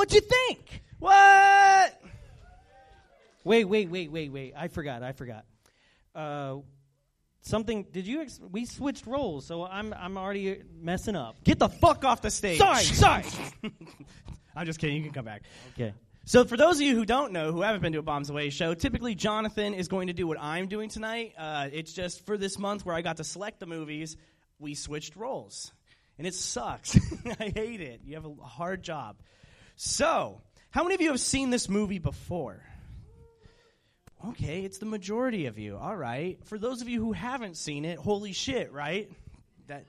What'd you think? What? Wait, wait, wait, wait, wait. I forgot. I forgot. Uh, something. Did you? Ex- we switched roles, so I'm I'm already messing up. Get the fuck off the stage. Sorry, sorry. I'm just kidding. You can come back. okay. So, for those of you who don't know, who haven't been to a Bombs Away show, typically Jonathan is going to do what I'm doing tonight. Uh, it's just for this month where I got to select the movies, we switched roles. And it sucks. I hate it. You have a hard job. So, how many of you have seen this movie before? Okay, it's the majority of you. All right. For those of you who haven't seen it, holy shit, right? That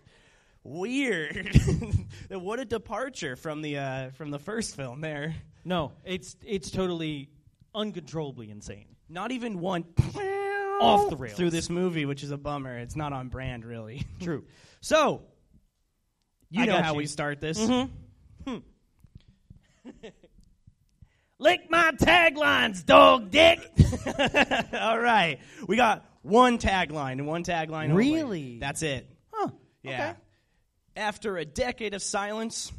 weird. what a departure from the uh, from the first film there. No, it's it's totally uncontrollably insane. Not even one Off the rails. through this movie, which is a bummer. It's not on brand, really. True. So, you I know how you. we start this. Lick my taglines, dog dick. All right, we got one tagline and one tagline. only. Really? That's it. Huh. Yeah. Okay. After a decade of silence,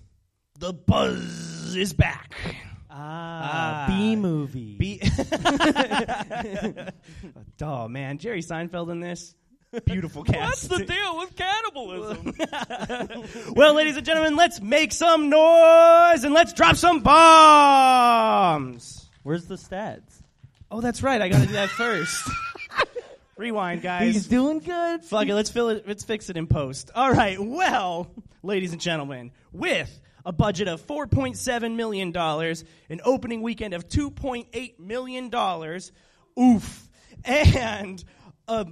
the buzz is back. Ah, Ah. B movie. Be- oh man, Jerry Seinfeld in this. Beautiful cast. What's the deal with cannibalism? well, ladies and gentlemen, let's make some noise and let's drop some bombs. Where's the stats? Oh, that's right. I got to do that first. Rewind, guys. He's doing good. Fuck it. Let's fill it. Let's fix it in post. All right. Well, ladies and gentlemen, with a budget of 4.7 million dollars, an opening weekend of 2.8 million dollars, oof, and a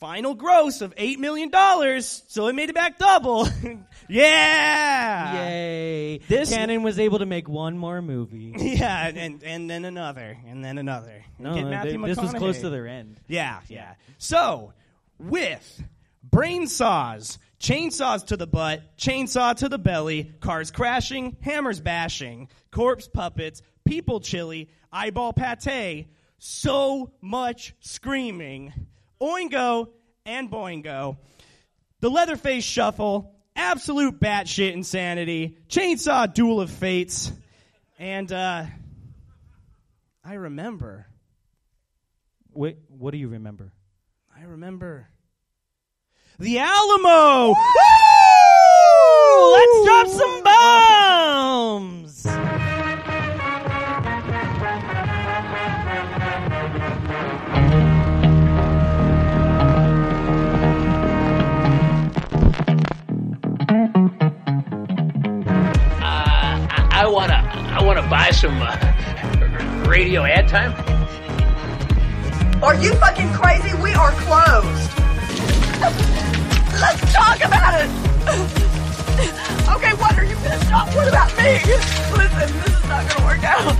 final gross of 8 million dollars, so it made it back double. yeah. Yay! This- Cannon was able to make one more movie. Yeah, and and then another, and then another. No, they- this was close to their end. Yeah, yeah. So, with brain saws, chainsaws to the butt, chainsaw to the belly, cars crashing, hammers bashing, corpse puppets, people chili, eyeball pate, so much screaming, oingo and boingo, the Leatherface Shuffle, absolute batshit insanity, chainsaw duel of fates, and uh, I remember. Wait, what do you remember? I remember. The Alamo! Woo! Let's drop some bombs. Buy some uh, radio ad time. Are you fucking crazy? We are closed. Let's talk about it. Okay, what are you pissed off? What about me? Listen, this is not gonna work out.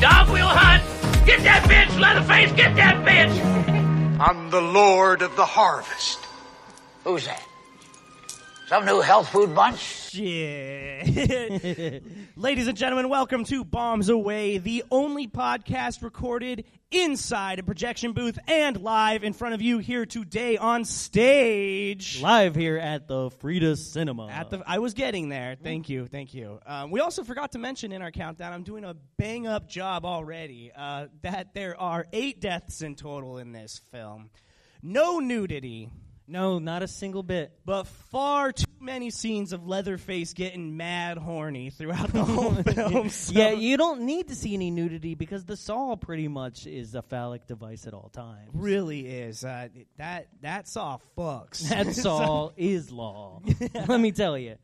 Dog wheel hunt. Get that bitch, Leatherface. Get that bitch. I'm the Lord of the Harvest. Who's that? Some new health food bunch? Shit. Ladies and gentlemen, welcome to Bombs Away, the only podcast recorded inside a projection booth and live in front of you here today on stage. Live here at the Frida Cinema. At the, I was getting there. Thank you, thank you. Um, we also forgot to mention in our countdown. I'm doing a bang up job already. Uh, that there are eight deaths in total in this film. No nudity, no, not a single bit. but far too many scenes of Leatherface getting mad horny throughout the whole film. So- Yeah, you don't need to see any nudity because the saw pretty much is a phallic device at all times. really is. Uh, that that saw fucks. That saw is law. Let me tell you.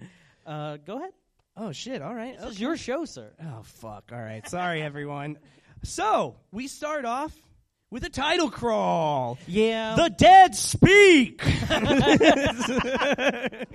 Uh, go ahead. oh shit! All right. This is your show, sir. Oh fuck! All right. Sorry, everyone. So we start off with a title crawl. Yeah. The dead speak.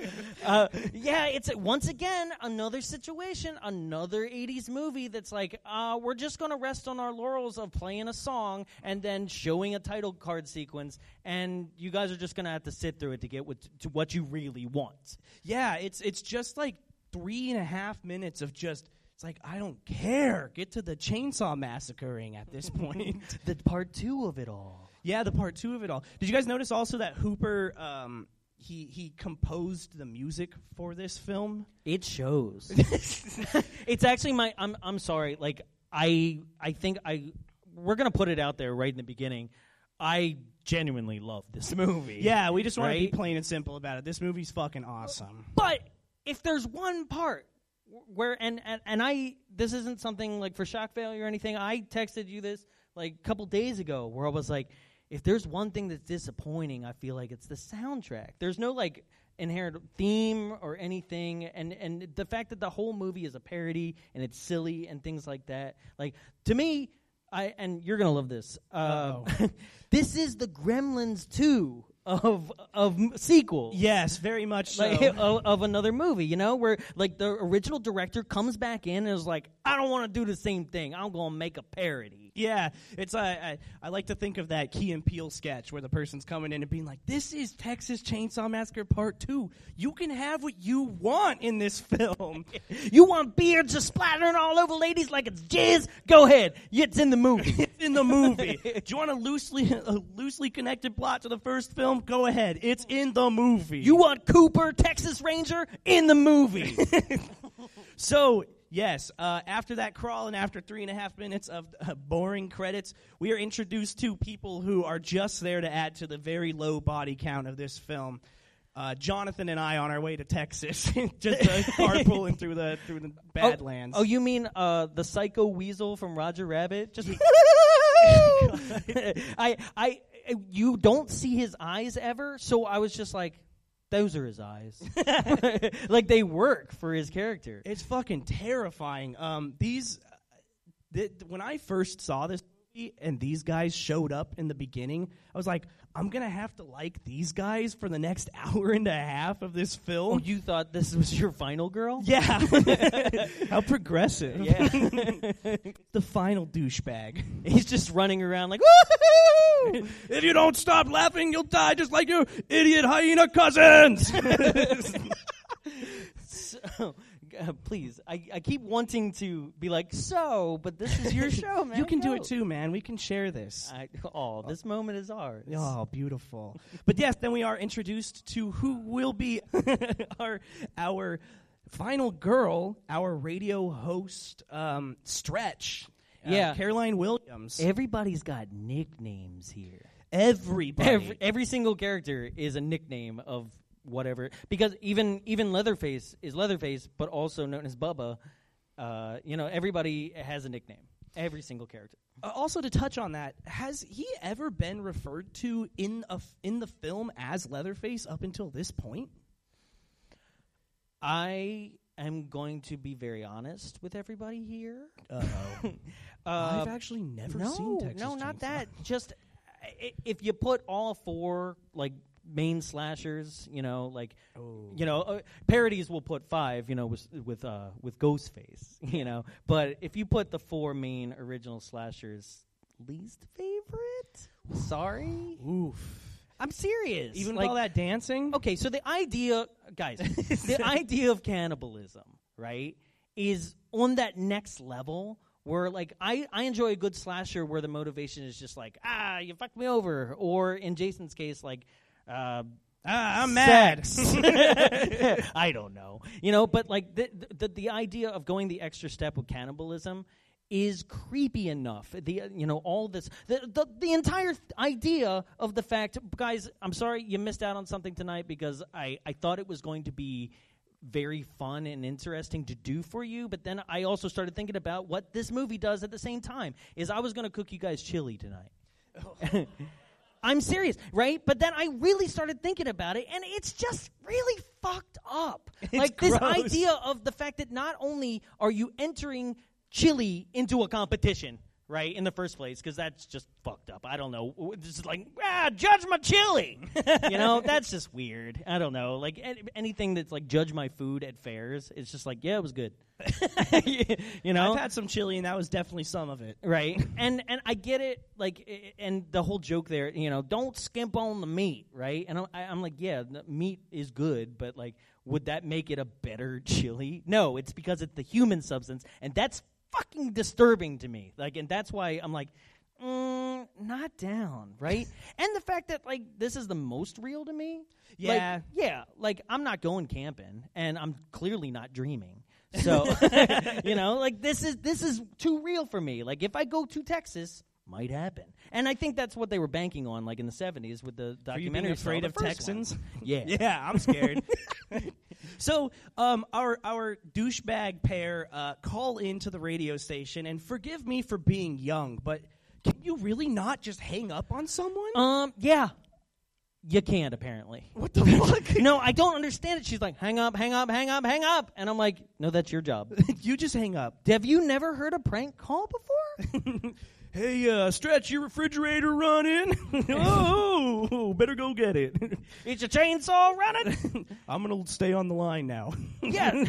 Uh, yeah, it's once again another situation, another '80s movie that's like, uh, we're just going to rest on our laurels of playing a song and then showing a title card sequence, and you guys are just going to have to sit through it to get what, to what you really want. yeah, it's it's just like three and a half minutes of just. It's like I don't care. Get to the chainsaw massacring at this point. The part two of it all. yeah, the part two of it all. Did you guys notice also that Hooper? Um, he he composed the music for this film. It shows. it's actually my. I'm. I'm sorry. Like I. I think I. We're gonna put it out there right in the beginning. I genuinely love this movie. Yeah, we just want to be plain and simple about it. This movie's fucking awesome. But if there's one part where and, and and I this isn't something like for shock value or anything. I texted you this like a couple days ago where I was like, if there's one thing that's disappointing, I feel like it's the soundtrack. There's no like inherent theme or anything and and the fact that the whole movie is a parody and it's silly and things like that. Like to me, I and you're gonna love this. Uh, this is the Gremlins 2 of of m- sequels Yes, very much so. like of, of another movie, you know, where like the original director comes back in and is like, I don't want to do the same thing. I'm going to make a parody. Yeah, it's uh, I I like to think of that Key and Peele sketch where the person's coming in and being like, "This is Texas Chainsaw Massacre Part 2. You can have what you want in this film." You want beards just splattering all over ladies like it's jizz? Go ahead. It's in the movie. it's in the movie. Do you want a loosely a loosely connected plot to the first film? Go ahead. It's in the movie. you want Cooper, Texas Ranger? In the movie. So, yes, uh, after that crawl and after three and a half minutes of uh, boring credits, we are introduced to people who are just there to add to the very low body count of this film. Uh, Jonathan and I on our way to Texas, just uh, carpooling through the through the Badlands. Oh, you mean uh, the psycho weasel from Roger Rabbit? Just I, I, you don't see his eyes ever, so I was just like, those are his eyes. like they work for his character. It's fucking terrifying. Um, these, uh, th- when I first saw this and these guys showed up in the beginning, I was like, I'm gonna have to like these guys for the next hour and a half of this film. Oh, you thought this was your final girl? yeah, how progressive. Yeah. the final douchebag. He's just running around like, woohoo! if you don't stop laughing, you'll die just like your idiot hyena cousins. so, uh, please, I, I keep wanting to be like, so, but this is your show, man. you can do it too, man. We can share this. I, oh, this moment is ours. Oh, beautiful. but yes, then we are introduced to who will be our our final girl, our radio host, um, Stretch. Uh, Yeah. Caroline Williams. Everybody's got nicknames here. Everybody. Every, every single character is a nickname of whatever. Because even even Leatherface is Leatherface, but also known as Bubba. Uh, you know, everybody has a nickname. Every single character. Uh, also, to touch on that, has he ever been referred to in a f- in the film as Leatherface up until this point? I am going to be very honest with everybody here. Uh-oh. Uh, I've actually never no, seen Texas no, not Chainsaw. that. Just i- if you put all four like main slashers, you know, like you know, uh, parodies will put five, you know, with with uh, with Ghostface, you know. But if you put the four main original slashers, least favorite. Sorry, Oof. I'm serious. Even like, with all that dancing? Okay, so the idea, guys, the idea of cannibalism, right, is on that next level where, like, I, I enjoy a good slasher where the motivation is just like, ah, you fucked me over, or in Jason's case, like, uh, Ah, I'm mad. I don't know, you know, but like the, the the idea of going the extra step with cannibalism is creepy enough. The uh, you know all this the the, the entire th- idea of the fact, guys. I'm sorry you missed out on something tonight because I I thought it was going to be very fun and interesting to do for you but then i also started thinking about what this movie does at the same time is i was going to cook you guys chili tonight I'm serious, right? But then I really started thinking about it, and it's just really fucked up. like this idea of the fact that not only are you entering chili into a competition, right, in the first place, because that's just fucked up. I don't know. It's like, ah, judge my chili. you know, that's just weird. I don't know. Like an- anything that's like judge my food at fairs, it's just like, yeah, it was good. you know, I've had some chili, and that was definitely some of it. right and and i get it like and the whole joke there you know don't skimp on the meat right and i'm, I- I'm like yeah the meat is good but like would that make it a better chili no it's because it's the human substance and that's fucking disturbing to me like and that's why i'm like mm, not down, right? and the fact that like this is the most real to me. Yeah. Like, yeah. Like I'm not going camping, and I'm clearly not dreaming. So, you know, like this is this is too real for me. Like if I go to Texas, might happen. And I think that's what they were banking on, like in the '70s with the documentary. Are you being afraid of first one. Texans? Yeah. Yeah, I'm scared. So, um, our our douchebag pair uh, call into the radio station, and forgive me for being young, but can you really not just hang up on someone? Um. Yeah. You can't apparently. what the fuck? No, I don't understand it. She's like, hang up, hang up, hang up, hang up. And I'm like, no, that's your job. you just hang up. Have you never heard a prank call before? Hey, uh, stretch your refrigerator running. oh, better go get it. it. Is your chainsaw running? I'm gonna stay on the line now. yeah.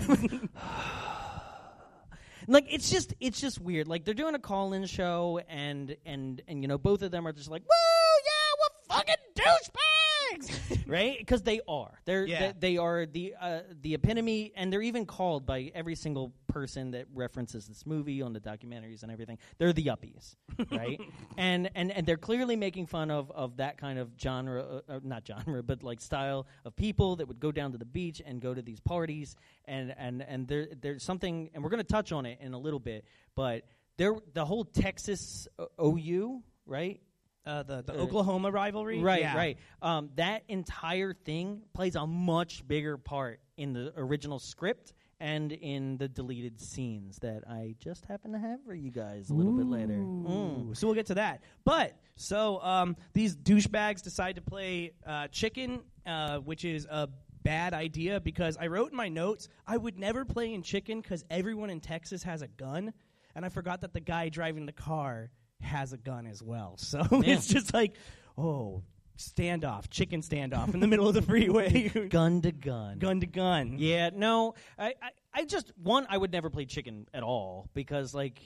like it's just it's just weird. Like they're doing a call-in show and and and you know both of them are just like, "Woo, yeah, we're fucking douchebags." right? Because they are. They're Yeah. they, they are the uh, the epitome and they're even called by every single person that references this movie on the documentaries and everything. They're the uppies, right? and and and they're clearly making fun of of that kind of genre uh, uh, not genre, but like style of people that would go down to the beach and go to these parties and and and there there's something and we're going to touch on it in a little bit, but there the whole Texas OU, right? Uh, the the Uh, Oklahoma rivalry, Right, Yeah. right. Um, that entire thing plays a much bigger part in the original script and in the deleted scenes that I just happen to have for you guys a little bit later. Mm. So we'll get to that. But so um, these douchebags decide to play uh, chicken, uh, which is a bad idea because I wrote in my notes I would never play in chicken because everyone in Texas has a gun, and I forgot that the guy driving the car has a gun as well. So it's just like, oh, standoff, chicken standoff in the middle of the freeway, Gun to gun. gun to gun. Yeah, no, I, I, I just one, I would never play chicken at all because, like,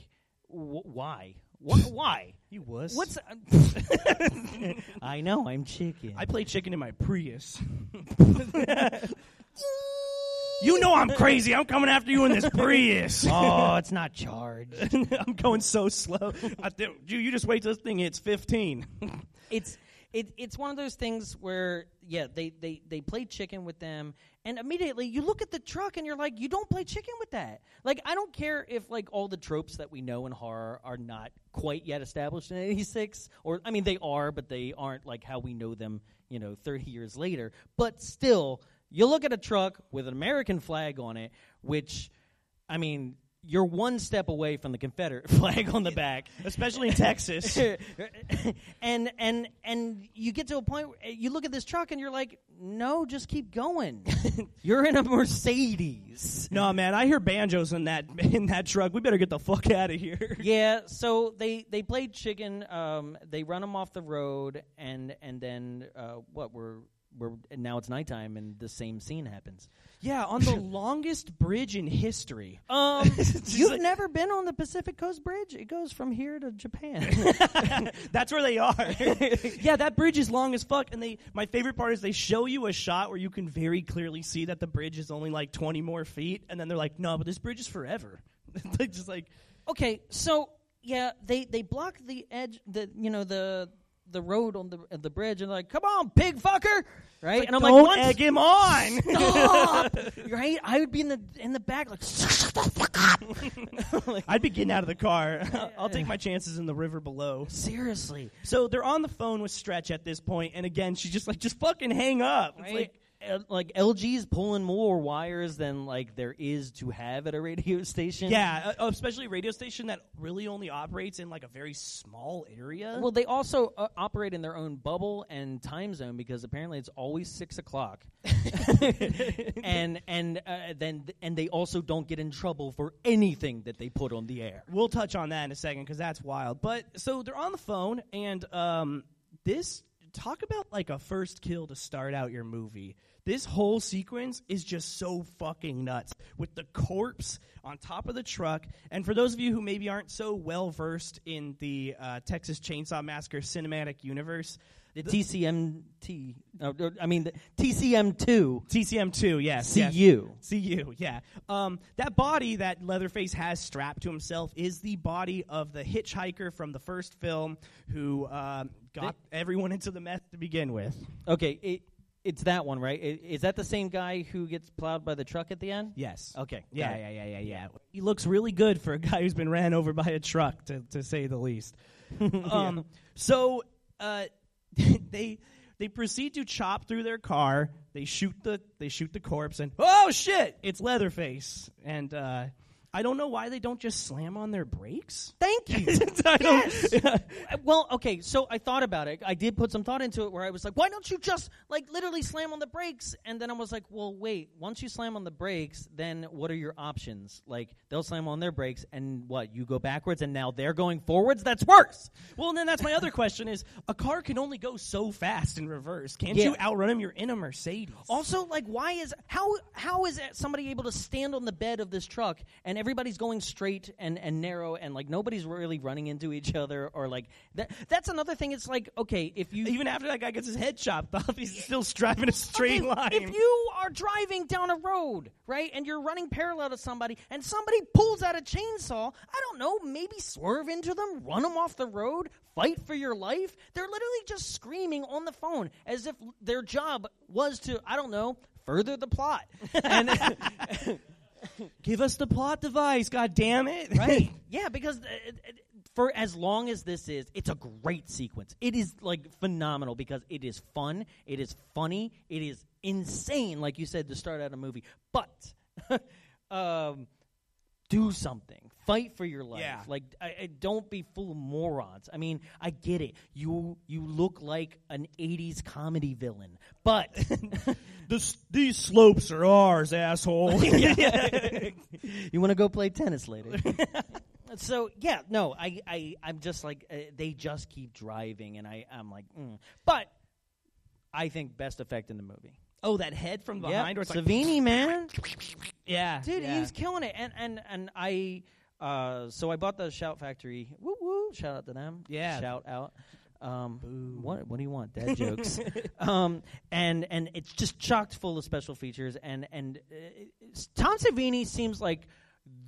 wh- why? Wh- why? You was. What's? Uh, I know I'm chicken. I play chicken in my Prius. You know I'm crazy. I'm coming after you in this Prius. oh, it's not charged. I'm going so slow. I th- you, you just wait till this thing hits 15. it's it, it's one of those things where yeah they, they they play chicken with them and immediately you look at the truck and you're like you don't play chicken with that like i don't care if like all the tropes that we know in horror are not quite yet established in 86 or i mean they are but they aren't like how we know them you know 30 years later but still you look at a truck with an american flag on it which i mean you're one step away from the confederate flag on the back Especially in Texas. and and and you get to a point where you look at this truck and you're like, no, just keep going. you're in a Mercedes. no, man, I hear banjos in that in that truck. We better get the fuck out of here. Yeah, so they they played chicken. Um, they run them off the road, and and then uh, what? We're we're and now it's nighttime, and the same scene happens. Yeah, on the longest bridge in history. Um, you've like- never been on the Pacific Coast Bridge? It goes from here to Japan. That's where they are. yeah, that bridge is long as fuck. And they, my favorite part is they show you a shot where you can very clearly see that the bridge is only like 20 more feet, and then they're like, "No, but this bridge is forever." like just like, Okay, so yeah, they they block the edge, the you know the the road on the the bridge, and like, "Come on, pig fucker!" Right? and I'm don't like, "What? egg him on. Stop!" right? I would be in the in the back, like, "Shut the fuck up!" Like, I'd be getting out of the car. I'll take my chances in the river below. seriously, So they're on the phone with Stretch at this point, and again, she's just like, "Just fucking hang up." It's like, like LG's pulling more wires than like there is to have at a radio station. yeah, uh, especially a radio station that really only operates in like a very small area. Well, they also uh, operate in their own bubble and time zone because apparently it's always six o'clock, and and uh, then and they also don't get in trouble for anything that they put on the air. We'll touch on that in a second because that's wild. But so they're on the phone, and um, this talk about like a first kill to start out your movie. This whole sequence is just so fucking nuts with the corpse on top of the truck. And for those of you who maybe aren't so well versed in the uh, Texas Chainsaw Massacre cinematic universe, The TCMT. Uh, uh, I mean, the TCM2 TCM two, yes, yes. CU. CU, yeah. Um, that body that Leatherface has strapped to himself is the body of the hitchhiker from the first film who um, got everyone into the meth to begin with. Okay, it, it's that one, right? I- Is that the same guy who gets plowed by the truck at the end? Yes. Okay. Yeah, yeah, yeah, yeah, yeah. He looks really good for a guy who's been ran over by a truck, to, to say the least. um, So uh, they they proceed to chop through their car. They shoot the they shoot the corpse, and oh shit, it's Leatherface. And uh, I don't know why they don't just slam on their brakes. Thank you. Uh, well, okay, so I thought about it. I did put some thought into it where I was like, why don't you just like literally slam on the brakes? And then I was like, well, wait, once you slam on the brakes, then what are your options? Like they'll slam on their brakes and what? You go backwards and now they're going forwards? That's worse. Well, and then that's my other question: is a car can only go so fast in reverse? Can't Yeah. you outrun them? You're in a Mercedes. Also, like, why is how how is somebody able to stand on the bed of this truck and everybody's going straight and, and narrow and like nobody's really running into each other or like that? That's another thing. It's like okay, if you Even after that guy gets his head chopped off, he's still driving a straight Okay, line. If you are driving down a road, right, and you're running parallel to somebody, and somebody pulls out a chainsaw, I don't know, maybe swerve into them, run them off the road, fight for your life. They're literally just screaming on the phone as if their job was to, I don't know, further the plot. And Give us the plot device, god damn it! right, yeah, because uh, uh, for as long as this is, it's a great sequence. It is like phenomenal because it is fun, it is funny, it is insane, like you said to start out a movie. But um, do something, fight for your life. Yeah. Like, I, I, don't be full of morons. I mean, I get it. You you look like an '80s comedy villain, but This, these slopes are ours, asshole. you want to go play tennis later. so yeah, no, I, I I'm just like uh, they just keep driving, and I I'm like, mm. but I think best effect in the movie. oh, that head from Yeah, behind, where it's like, Savini, man, yeah, dude, yeah. he was killing it, and and and I. Uh, so I bought the Shout Factory. Woo woo! Shout out to them. Yeah. Shout out. Um, what what do you want? Dad jokes. um, and and it's just chocked full of special features. And and uh, Tom Savini seems like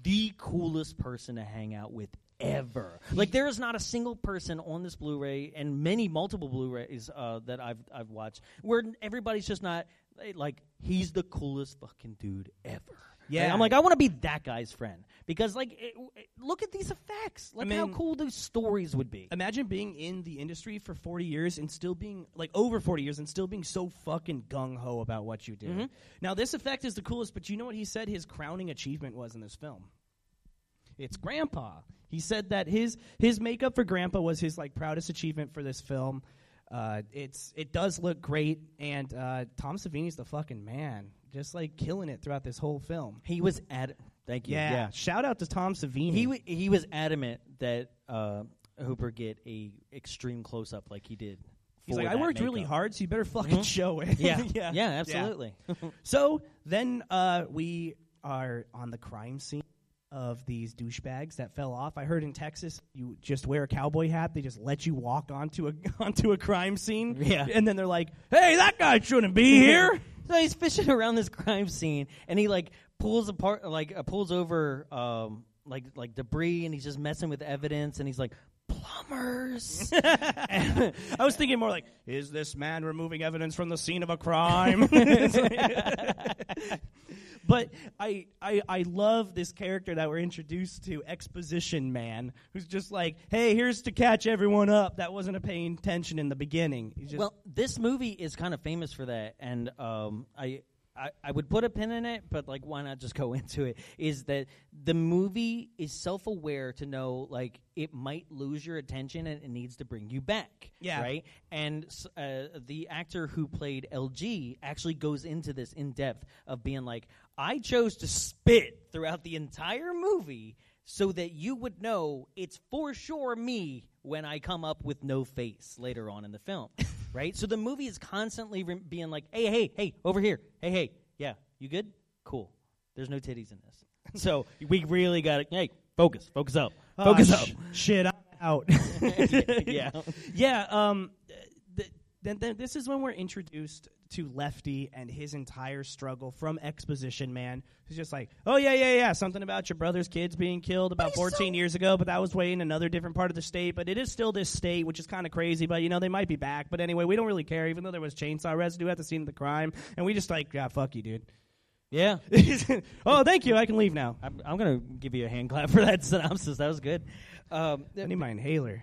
the coolest person to hang out with ever. Like there is not a single person on this Blu-ray and many multiple Blu-rays uh, that I've I've watched where everybody's just not like he's the coolest fucking dude ever. Yeah. I'm like I want to be that guy's friend because like it, it- look at these effects. Like how mean- cool those stories would be. Imagine being in the industry for 40 years and still being like over 40 years and still being so fucking gung ho about what you do. Mm-hmm. Now, this effect is the coolest, but you know what he said his crowning achievement was in this film? It's Grandpa. He said that his his makeup for Grandpa was his like proudest achievement for this film. Uh, it's it does look great, and uh, Tom Savini's the fucking man, just like killing it throughout this whole film. He was at. Thank you. Yeah, Yeah. shout out to Tom Savini. He w- he was adamant that uh, Hooper get a extreme close up like he did. He's like, I worked really hard, so you better fucking show it. Yeah. yeah. absolutely. So then uh, we are on the crime scene of these douchebags that fell off. I heard in Texas, you just wear a cowboy hat. They just let you walk onto a onto a crime scene. Yeah. and then they're like, "Hey, that guy shouldn't be here." So he's fishing around this crime scene, and he like pulls apart, like uh, pulls over, um, like like debris, and he's just messing with evidence, and he's like plumbers. I was thinking more like, "Is this man removing evidence from the scene of a crime?" But I, I I love this character that we're introduced to, Exposition Man, who's just like, "Hey, here's to catch everyone up that wasn't paying attention in the beginning." Well, this movie is kind of famous for that, and um, I, I I would put a pin in it, but like, why not just go into it? Is that the movie is self aware to know like it might lose your attention and it needs to bring you back. Yeah. right. And uh, the actor who played LG actually goes into this in depth of being like, I chose to spit throughout the entire movie so that you would know it's for sure me when I come up with no face later on in the film, right? So the movie is constantly re- being like, "Hey, hey, hey, over here. Hey, hey, yeah, you good? Cool. There's no titties in this." So we really got to Hey, focus, focus up, focus Ah, up. sh- shit, I'm out. yeah. yeah. Um, then, then this is when we're introduced to Lefty and his entire struggle from exposition man, who's just like, oh yeah, yeah, yeah, something about your brother's kids being killed about 14 so- years ago, but that was way in another different part of the state. But it is still this state, which is kind of crazy. But you know, they might be back. But anyway, we don't really care, even though there was chainsaw residue at the scene of the crime, and we just like, yeah, fuck you, dude. Yeah. oh, thank you. I can leave now. I'm, I'm going to give you a hand clap for that synopsis. That was good. Um, I need my inhaler.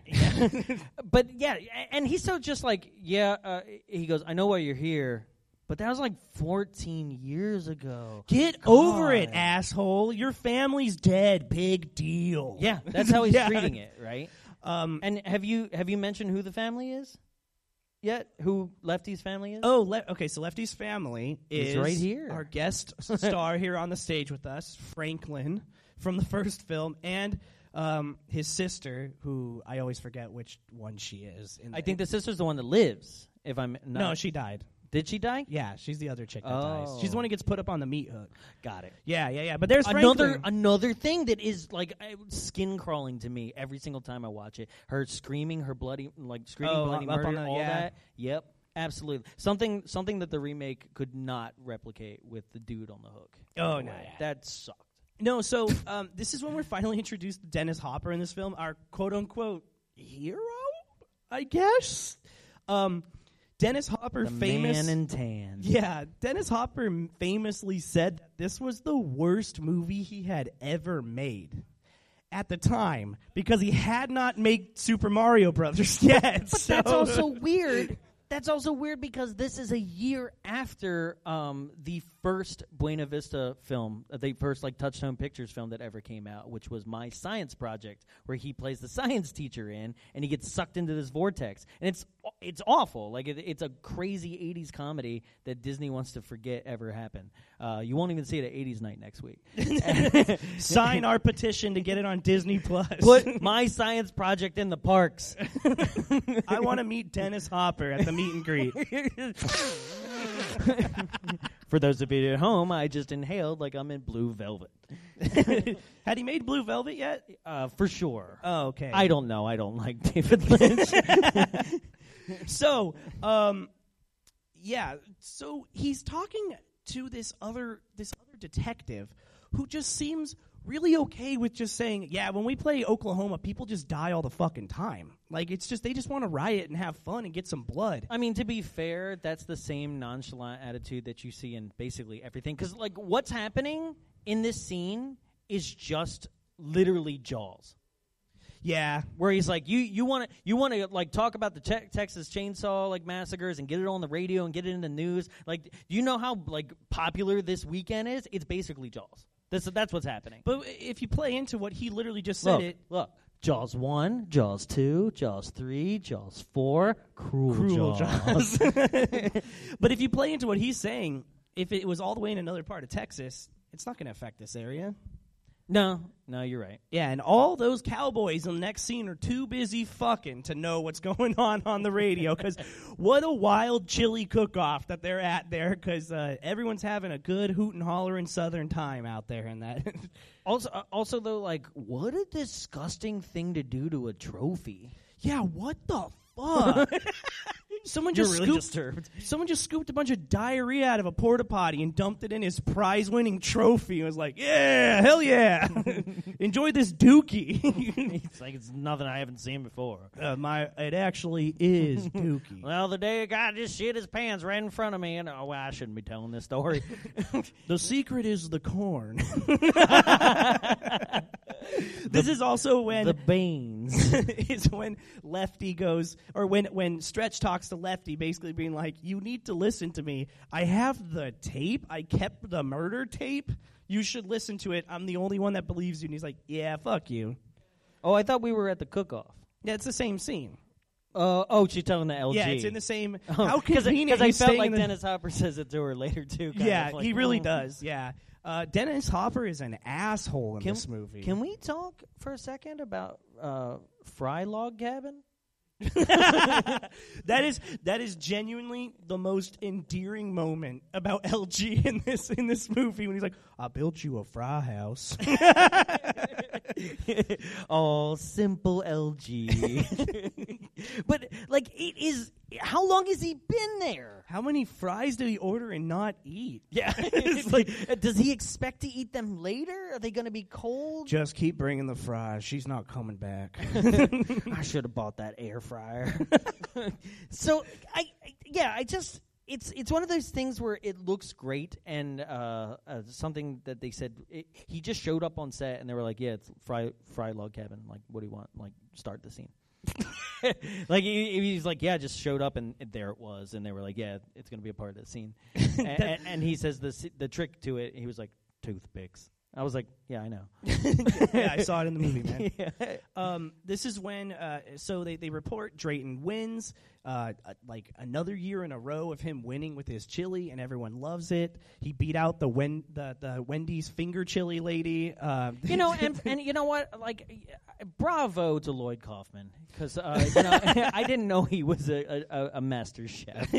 but yeah, and he's so just like, yeah, uh, he goes, I know why you're here, but that was like 14 years ago. Get over it, asshole. Your family's dead. Big deal. Yeah, that's how he's Yeah. treating it, right? Um, And have you have you mentioned who the family is yet? Who Lefty's family is? Oh, le- okay. So Lefty's family He's is right here. Our guest star here on the stage with us, Franklin from the first film, and um, his sister, who I always forget which one she is. In I think the sister's the one that lives. If I'm not, no, she died. did she die? Yeah, she's the other chick that dies. She's the one who gets put up on the meat hook. Got it. Yeah, yeah, yeah. But there's another Franklin. another thing that is like uh, skin crawling to me every single time I watch it. Her screaming, her bloody like screaming Oh, bloody up on murder, the- all yeah. that. Yep, absolutely. Something something that the remake could not replicate with the dude on the hook. Oh, no, yeah. that sucked. No, so um, this is when we're finally introduced to Dennis Hopper in this film, our quote unquote hero, I guess. Um, Dennis Hopper, The famous. man in tan. yeah, Dennis Hopper famously said that this was the worst movie he had ever made at the time because he had not made Super Mario Brothers yet. But that's also weird. That's also weird because this is a year after um, the first Buena Vista film, uh, the first like Touchstone Pictures film that ever came out, which was My Science Project, where he plays the science teacher in, and he gets sucked into this vortex, and it's it's awful. Like it, it's a crazy '80s comedy that Disney wants to forget ever happened. Uh, you won't even see it at '80s Night next week. sign our petition to get it on Disney Plus. Put My Science Project in the parks. I want to meet Dennis Hopper at the meet and greet. For those of you at home, I just inhaled like I'm in blue velvet. Had he made Blue Velvet yet? Uh, for sure. Oh, okay. I don't know. I don't like David Lynch. so, um, yeah. So he's talking to this other this other detective who just seems really okay with just saying, "Yeah, when we play Oklahoma, people just die all the fucking time. Like it's just they just want to riot and have fun and get some blood." I mean, to be fair, that's the same nonchalant attitude that you see in basically everything. Because, like, what's happening in this scene is just literally Jaws. Yeah. where he's like, you you want to you want to like talk about the te- Texas Chainsaw like massacres and get it on the radio and get it in the news. Like, do you know how like popular this weekend is? It's basically Jaws. This that's what's happening. But if you play into what he literally just said, look, it look, Jaws one, Jaws two, Jaws three, Jaws four, cruel, cruel Jaws. Jaws. but if you play into what he's saying, if it was all the way in another part of Texas, it's not going to affect this area. No, no, you're right. Yeah, and all those cowboys in the next scene are too busy fucking to know what's going on on the radio. Because what a wild chili cook-off that they're at there. Because uh, everyone's having a good hoot and hollering southern time out there. In that, Also, uh, also though, like, what a disgusting thing to do to a trophy. yeah, what the fuck? Someone You're just really scooped. disturbed. Someone just scooped a bunch of diarrhea out of a porta potty and dumped it in his prize winning trophy and was like, Yeah, hell yeah. Enjoy this dookie. it's like it's nothing I haven't seen before. uh, my it actually is dookie. Well, the day a guy just shit his pants right in front of me, and oh, well, I shouldn't be telling this story. the secret is the corn. this is also when the beans. is when Lefty goes, or when when Stretch talks to Lefty, basically being like, "You need to listen to me. I have the tape. I kept the murder tape. You should listen to it. I'm the only one that believes you." And he's like, "Yeah, fuck you." oh, I thought we were at the cook-off. Yeah, it's the same scene. Uh, oh, she's telling the LG. Yeah, it's in the same. Oh, how convenient! I felt like Dennis Hopper says it to her later too. kind Yeah, of like, he really does. Yeah, uh, Dennis Hopper is an asshole in Can, this movie. can we talk for a second about uh, Fry Log Cabin? that is that is genuinely the most endearing moment about LG in this in this movie when he's like, "I built you a fry house." oh, simple LG. but like it is. How long has he been there? How many fries do he order and not eat? Yeah, it's like, uh, does he expect to eat them later? Are they going to be cold? Just keep bringing the fries. She's not coming back. I should have bought that air fryer. so I, I, yeah, I just it's it's one of those things where it looks great and uh, uh, something that they said it, he just showed up on set and they were like, yeah, it's fry fry log cabin. Like, what do you want? Like, start the scene. like he, he's like, yeah, just showed up and, there it was, and they were like, yeah, it's gonna be a part of the scene. and, and, and he says the the trick to it. He was like toothpicks. I was like, yeah, I know. yeah, I saw it in the movie, man. yeah. Um, this is when, uh, so they, they report Drayton wins, uh, uh, like another year in a row of him winning with his chili, and everyone loves it. He beat out the Wen- the, the Wendy's finger chili lady. Uh, you know, and and you know what? Like, bravo to Lloyd Kaufman because uh, you know I didn't know he was a, a, a master chef.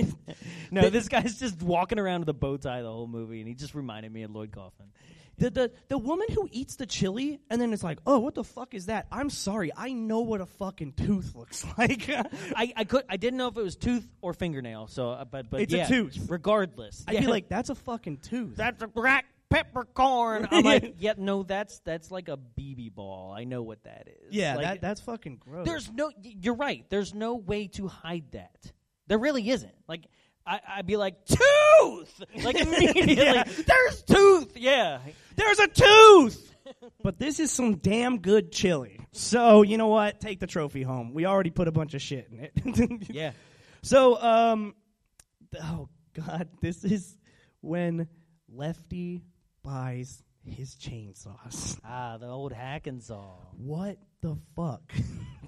no, this guy's just walking around with a bow tie the whole movie, and he just reminded me of Lloyd Kaufman. The, the the woman who eats the chili and then it's like, oh, what the fuck is that? I'm sorry, I know what a fucking tooth looks like. I, I could I didn't know if it was tooth or fingernail. So, uh, but but It's a yeah, tooth. Regardless, I'd Yeah. be like, that's a fucking tooth. that's a black peppercorn. I'm like, yeah, no, that's that's like a BB ball. I know what that is. yeah, Like, that that's fucking gross. There's no. y- You're right. There's no way to hide that. There really isn't. Like I, I'd be like tooth. Like immediately. Yeah. There's tooth. Yeah. There's a tooth. but this is some damn good chili. So you know what? Take the trophy home. We already put a bunch of shit in it. Yeah. So um, oh god, this is when Lefty buys his chainsaws. Ah, the old hack and saw. What the fuck?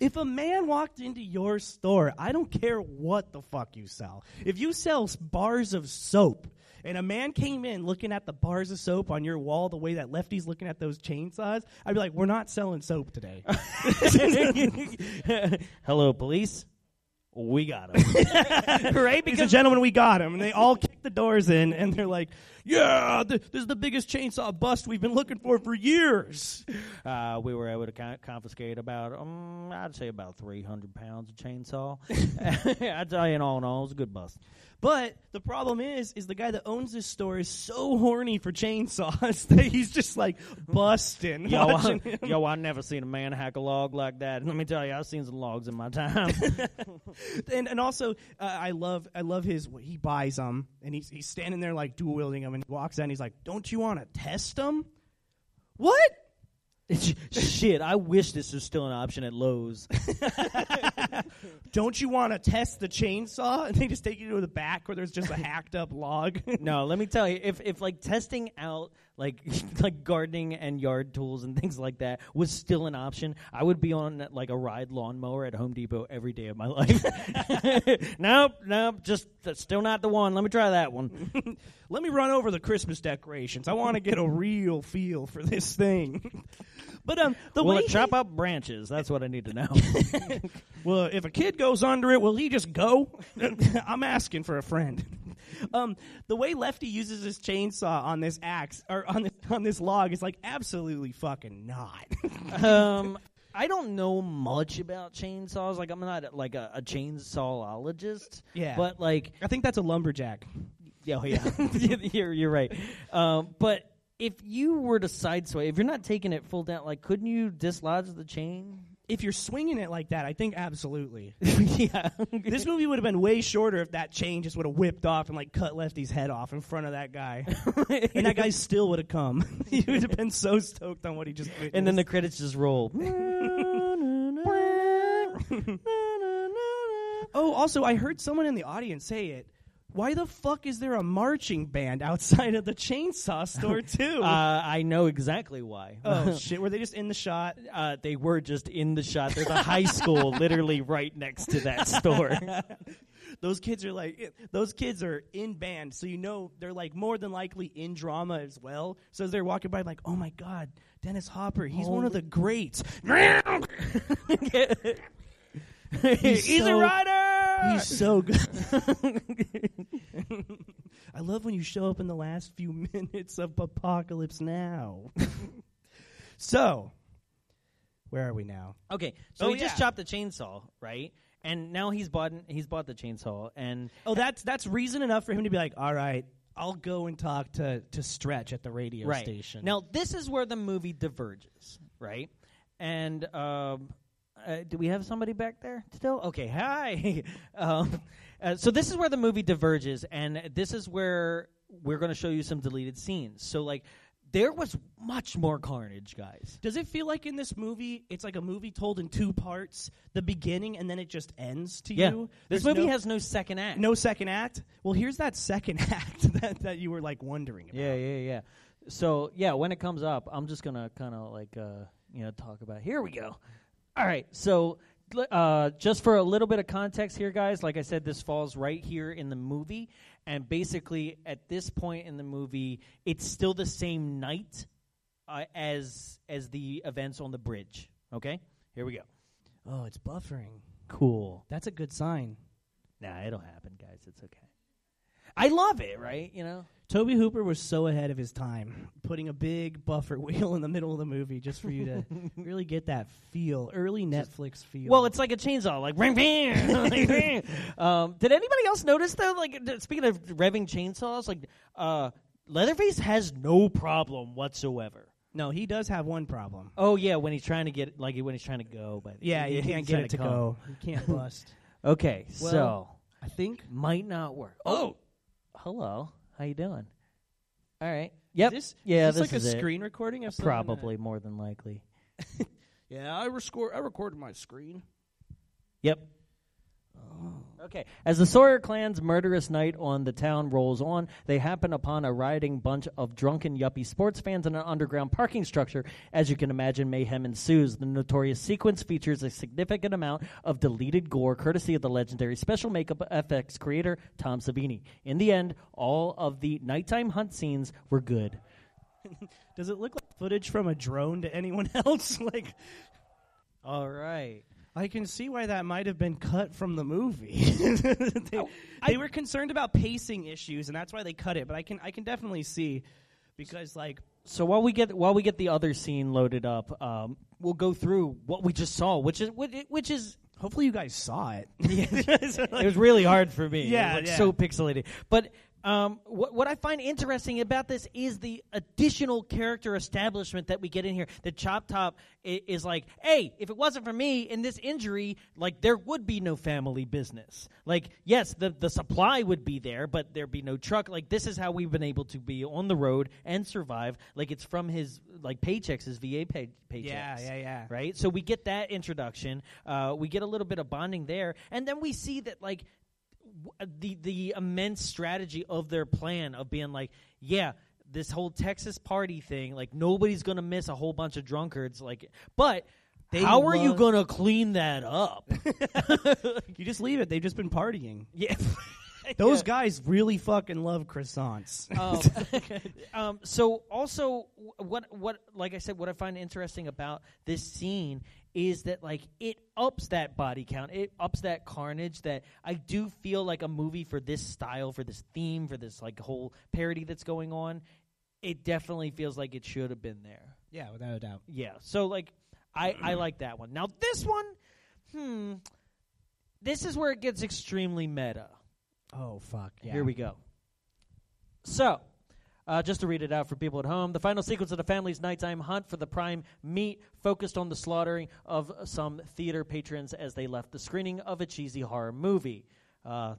if a man walked into your store, I don't care what the fuck you sell. If you sell bars of soap, and a man came in looking at the bars of soap on your wall the way that Lefty's looking at those chainsaws, I'd be like, we're not selling soap today. Hello, police. We got him. right? Ladies and gentlemen, we got him. And they all the doors in, and they're like, yeah, th- this is the biggest chainsaw bust we've been looking for for years. Uh, we were able to con- confiscate about, um, I'd say about 300 pounds of chainsaw. I'd tell you, in all in all, it was a good bust. But the problem is, is the guy that owns this store is so horny for chainsaws that he's just like busting. Yo, I, him. yo, I never seen a man hack a log like that. Let me tell you, I've seen some logs in my time. and and also, uh, I love I love his. He buys them and he's he's standing there like dual wielding them, and he walks out and he's like, "Don't you want to test them?" What? Shit, I wish this was still an option at Lowe's. Don't you want to test the chainsaw? And they just take you to the back where there's just a hacked up log. no, let me tell you, if if like testing out like like gardening and yard tools and things like that was still an option, I would be on like a ride lawnmower at Home Depot every day of my life. nope, nope, just that's still not the one. Let me try that one. Let me run over the Christmas decorations. I want to get a real feel for this thing. But um, the Will way it chop up branches? That's what I need to know. well, if a kid goes under it, will he just go? I'm asking for a friend. Um, the way Lefty uses his chainsaw on this axe or on this on this log is like absolutely fucking not. um, I don't know much about chainsaws. Like, I'm not like a, a chainsawologist. Yeah. but like, I think that's a lumberjack. yeah, oh, yeah, you're you're right. Um, but if you were to sideswipe, if you're not taking it full down, like, couldn't you dislodge the chain? If you're swinging it like that, I think absolutely. yeah. this movie would have been way shorter if that chain just would have whipped off and like cut Lefty's head off in front of that guy, and that guy still would have come. he would have been so stoked on what he just. Did. And then the credits just roll. Oh, also, I heard someone in the audience say it. Why the fuck is there a marching band outside of the chainsaw store too? uh, I know exactly why. oh shit! Were they just in the shot? Uh, they were just in the shot. There's a high school literally right next to that store. Those kids are like, those kids are in band, so you know they're like more than likely in drama as well. So as they're walking by, like, oh my god, Dennis Hopper, he's one of the greats. He's, so- a rider. He's so good. I love when you show up in the last few minutes of Apocalypse Now. so, Where are we now? Okay, so Oh, he just chopped the chainsaw, right? And now he's bought he's bought the chainsaw, and Oh, that's that's reason enough for him to be like, all right, I'll go and talk to to Stretch at the radio right station. now this is where the movie diverges, right? And um, uh, do we have somebody back there still? Okay, hi. um, uh, so this is where the movie diverges, and this is where we're going to show you some deleted scenes. So like, there was much more carnage, guys. Does it feel like in this movie it's like a movie told in two parts, the beginning and then it just ends to Yeah, you? this There's movie no, has no second act. no second act. Well, here's that second act that, that you were like wondering about. Yeah, yeah, yeah. So yeah, when it comes up, I'm just gonna kind of like uh, you know talk about. Here we go. All right, so uh, just for a little bit of context here, guys. Like I said, this falls right here in the movie, and basically at this point in the movie, it's still the same night uh, as as the events on the bridge. Okay, here we go. Oh, it's buffering. Cool. That's a good sign. Nah, it'll happen, guys. It's okay. I love it, right? You know. Tobe Hooper was so ahead of his time, putting a big buffer wheel in the middle of the movie just for you to really get that feel, early Netflix feel. Well, it's like a chainsaw, like ring, ring. Um, did anybody else notice though? Like speaking of revving chainsaws, like uh, Leatherface has no problem whatsoever. no, he does have one problem. Oh yeah, when he's trying to get like when he's trying to go, but Yeah, he- you can't get it to come. go. You can't bust. Okay, Well- so I think. might not work. Oh, hello, how you doing? All right. Yep. Is this, yeah, is this, this like is a it. screen recording of Probably more than likely. Yeah, I rescore. I recorded my screen. Yep. Okay. As the Sawyer clan's murderous night on the town rolls on, they happen upon a rioting bunch of drunken yuppie sports fans in an underground parking structure. As you can imagine, mayhem ensues. The notorious sequence features a significant amount of deleted gore, courtesy of the legendary special makeup FX creator Tom Savini. In the end, all of the nighttime hunt scenes were good. Does it look like footage from a drone to anyone else? like, All right. I can see why that might have been cut from the movie. they, they were concerned about pacing issues, and that's why they cut it. But I can I can definitely see because like So while we get while we get the other scene loaded up, um, we'll go through what we just saw, which is which, which is hopefully you guys saw it. it was really hard for me. Yeah, it was, like, yeah. so pixelated. But um, what what I find interesting about this is the additional character establishment that we get in here. The Chop Top i- is like, hey, if it wasn't for me in this injury, like there would be no family business. Like, yes, the the supply would be there, but there'd be no truck. Like, this is how we've been able to be on the road and survive. Like, it's from his like paychecks, his VA pay, paychecks. Yeah, yeah, yeah. Right. So we get that introduction. Uh, we get a little bit of bonding there, and then we see that like the the immense strategy of their plan of being like, yeah, this whole Texas party thing, like nobody's gonna miss a whole bunch of drunkards, like, but. They how are you gonna clean that up? you just leave it. They've just been partying. yeah, Those Yeah. guys really fucking love croissants. um, um, so also what what like I said, what I find interesting about this scene is that like it ups that body count, it ups that carnage. That I do feel like a movie for this style, for this theme, for this like whole parody that's going on. It definitely feels like it should have been there. yeah, without a doubt. Yeah. So like I I like that one. Now this one, hmm, this is where it gets extremely meta. Oh fuck. Yeah. Here we go. So, uh, just to read it out for people at home, the final sequence of the family's nighttime hunt for the prime meat focused on the slaughtering of some theater patrons as they left the screening of a cheesy horror movie. Uh,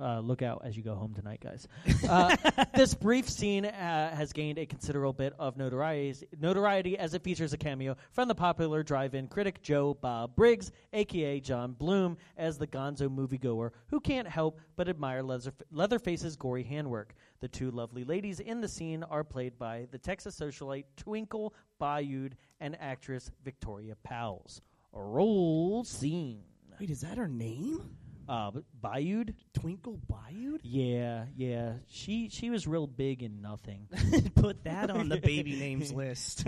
uh, look out as you go home tonight, guys. Uh, this brief scene uh, has gained a considerable bit of notoriety, notoriety as it features a cameo from the popular drive-in critic Joe Bob Briggs, aka John Bloom, as the Gonzo moviegoer who can't help but admire Leather- Leatherface's gory handwork. The two lovely ladies in the scene are played by the Texas socialite Twinkle Bayou and actress Victoria Powles. Roll scene. Wait, is that her name? Uh, Bayou? Twinkle Bayou? Yeah, yeah. She she was real big in nothing. Put that on the baby names list.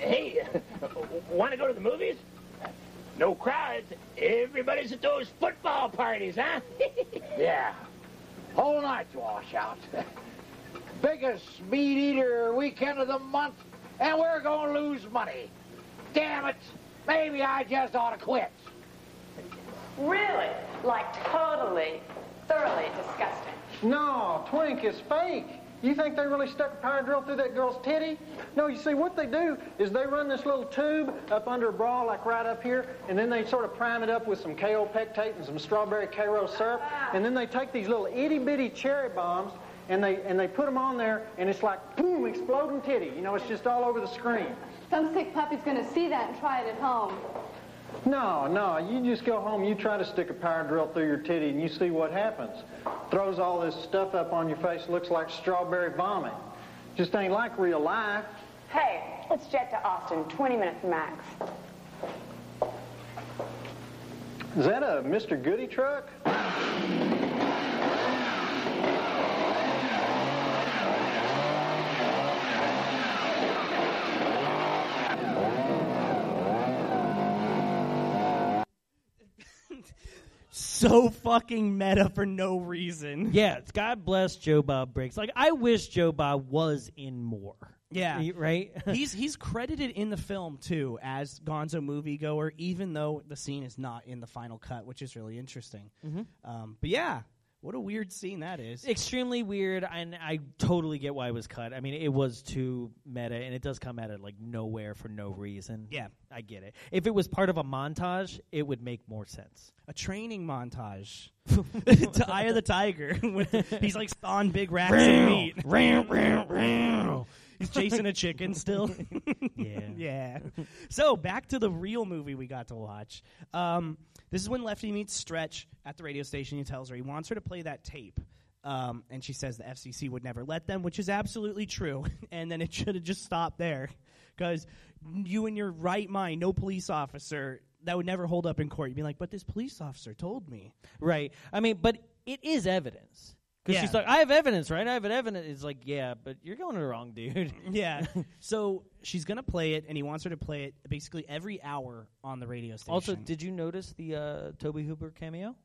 Hey, want to go to the movies? No crowds. Everybody's at those football parties, huh? Yeah. Whole night's washout. Biggest meat eater weekend of the month, and we're going to lose money. damn it! Maybe I just ought to quit. Really? Like totally, thoroughly disgusting. No, Twink is fake. You think they really stuck a power drill through that girl's titty? No, you see, what they do is they run this little tube up under a bra, like right up here, and then they sort of prime it up with some Kaopectate and some strawberry Karo syrup, and then they take these little itty bitty cherry bombs and they and they put them on there, and it's like boom, exploding titty. You know, it's just all over the screen. Some sick puppy's gonna see that and try it at home. No, no, you just go home, you try to stick a power drill through your titty, and you see what happens. Throws all this stuff up on your face, looks like strawberry vomit. Just ain't like real life. Hey, let's jet to Austin, 20 minutes max. Is that a Mr. Goody truck? So fucking meta for no reason. Yeah, it's God bless Joe Bob Briggs. Like I wish Joe Bob was in more. Yeah. Right. he's he's credited in the film too as Gonzo moviegoer, even though the scene is not in the final cut, which is really interesting. Um, but yeah, what a weird scene that is. extremely weird, and I totally get why it was cut. I mean, it was too meta, and it does come out of like nowhere for no reason. Yeah. I get it. If it was part of a montage, it would make more sense. a training montage to Eye of the Tiger. he's like on big racks of meat. He's chasing a chicken still. Yeah. yeah. So back to the real movie we got to watch. Um, this is when Lefty meets Stretch at the radio station. He tells her he wants her to play that tape. Um, and she says the FCC would never let them, which is absolutely true. and then it should have just stopped there. Because you, in your right mind, no police officer, that would never hold up in court. You'd be like, but this police officer told me. Right. I mean, but it is evidence. Because Yeah. she's like, I have evidence, right? I have evidence. It's like, yeah, but you're going to the wrong dude. Yeah. so she's going to play it, and he wants her to play it basically every hour on the radio station. Also, did you notice the uh, Tobe Hooper cameo?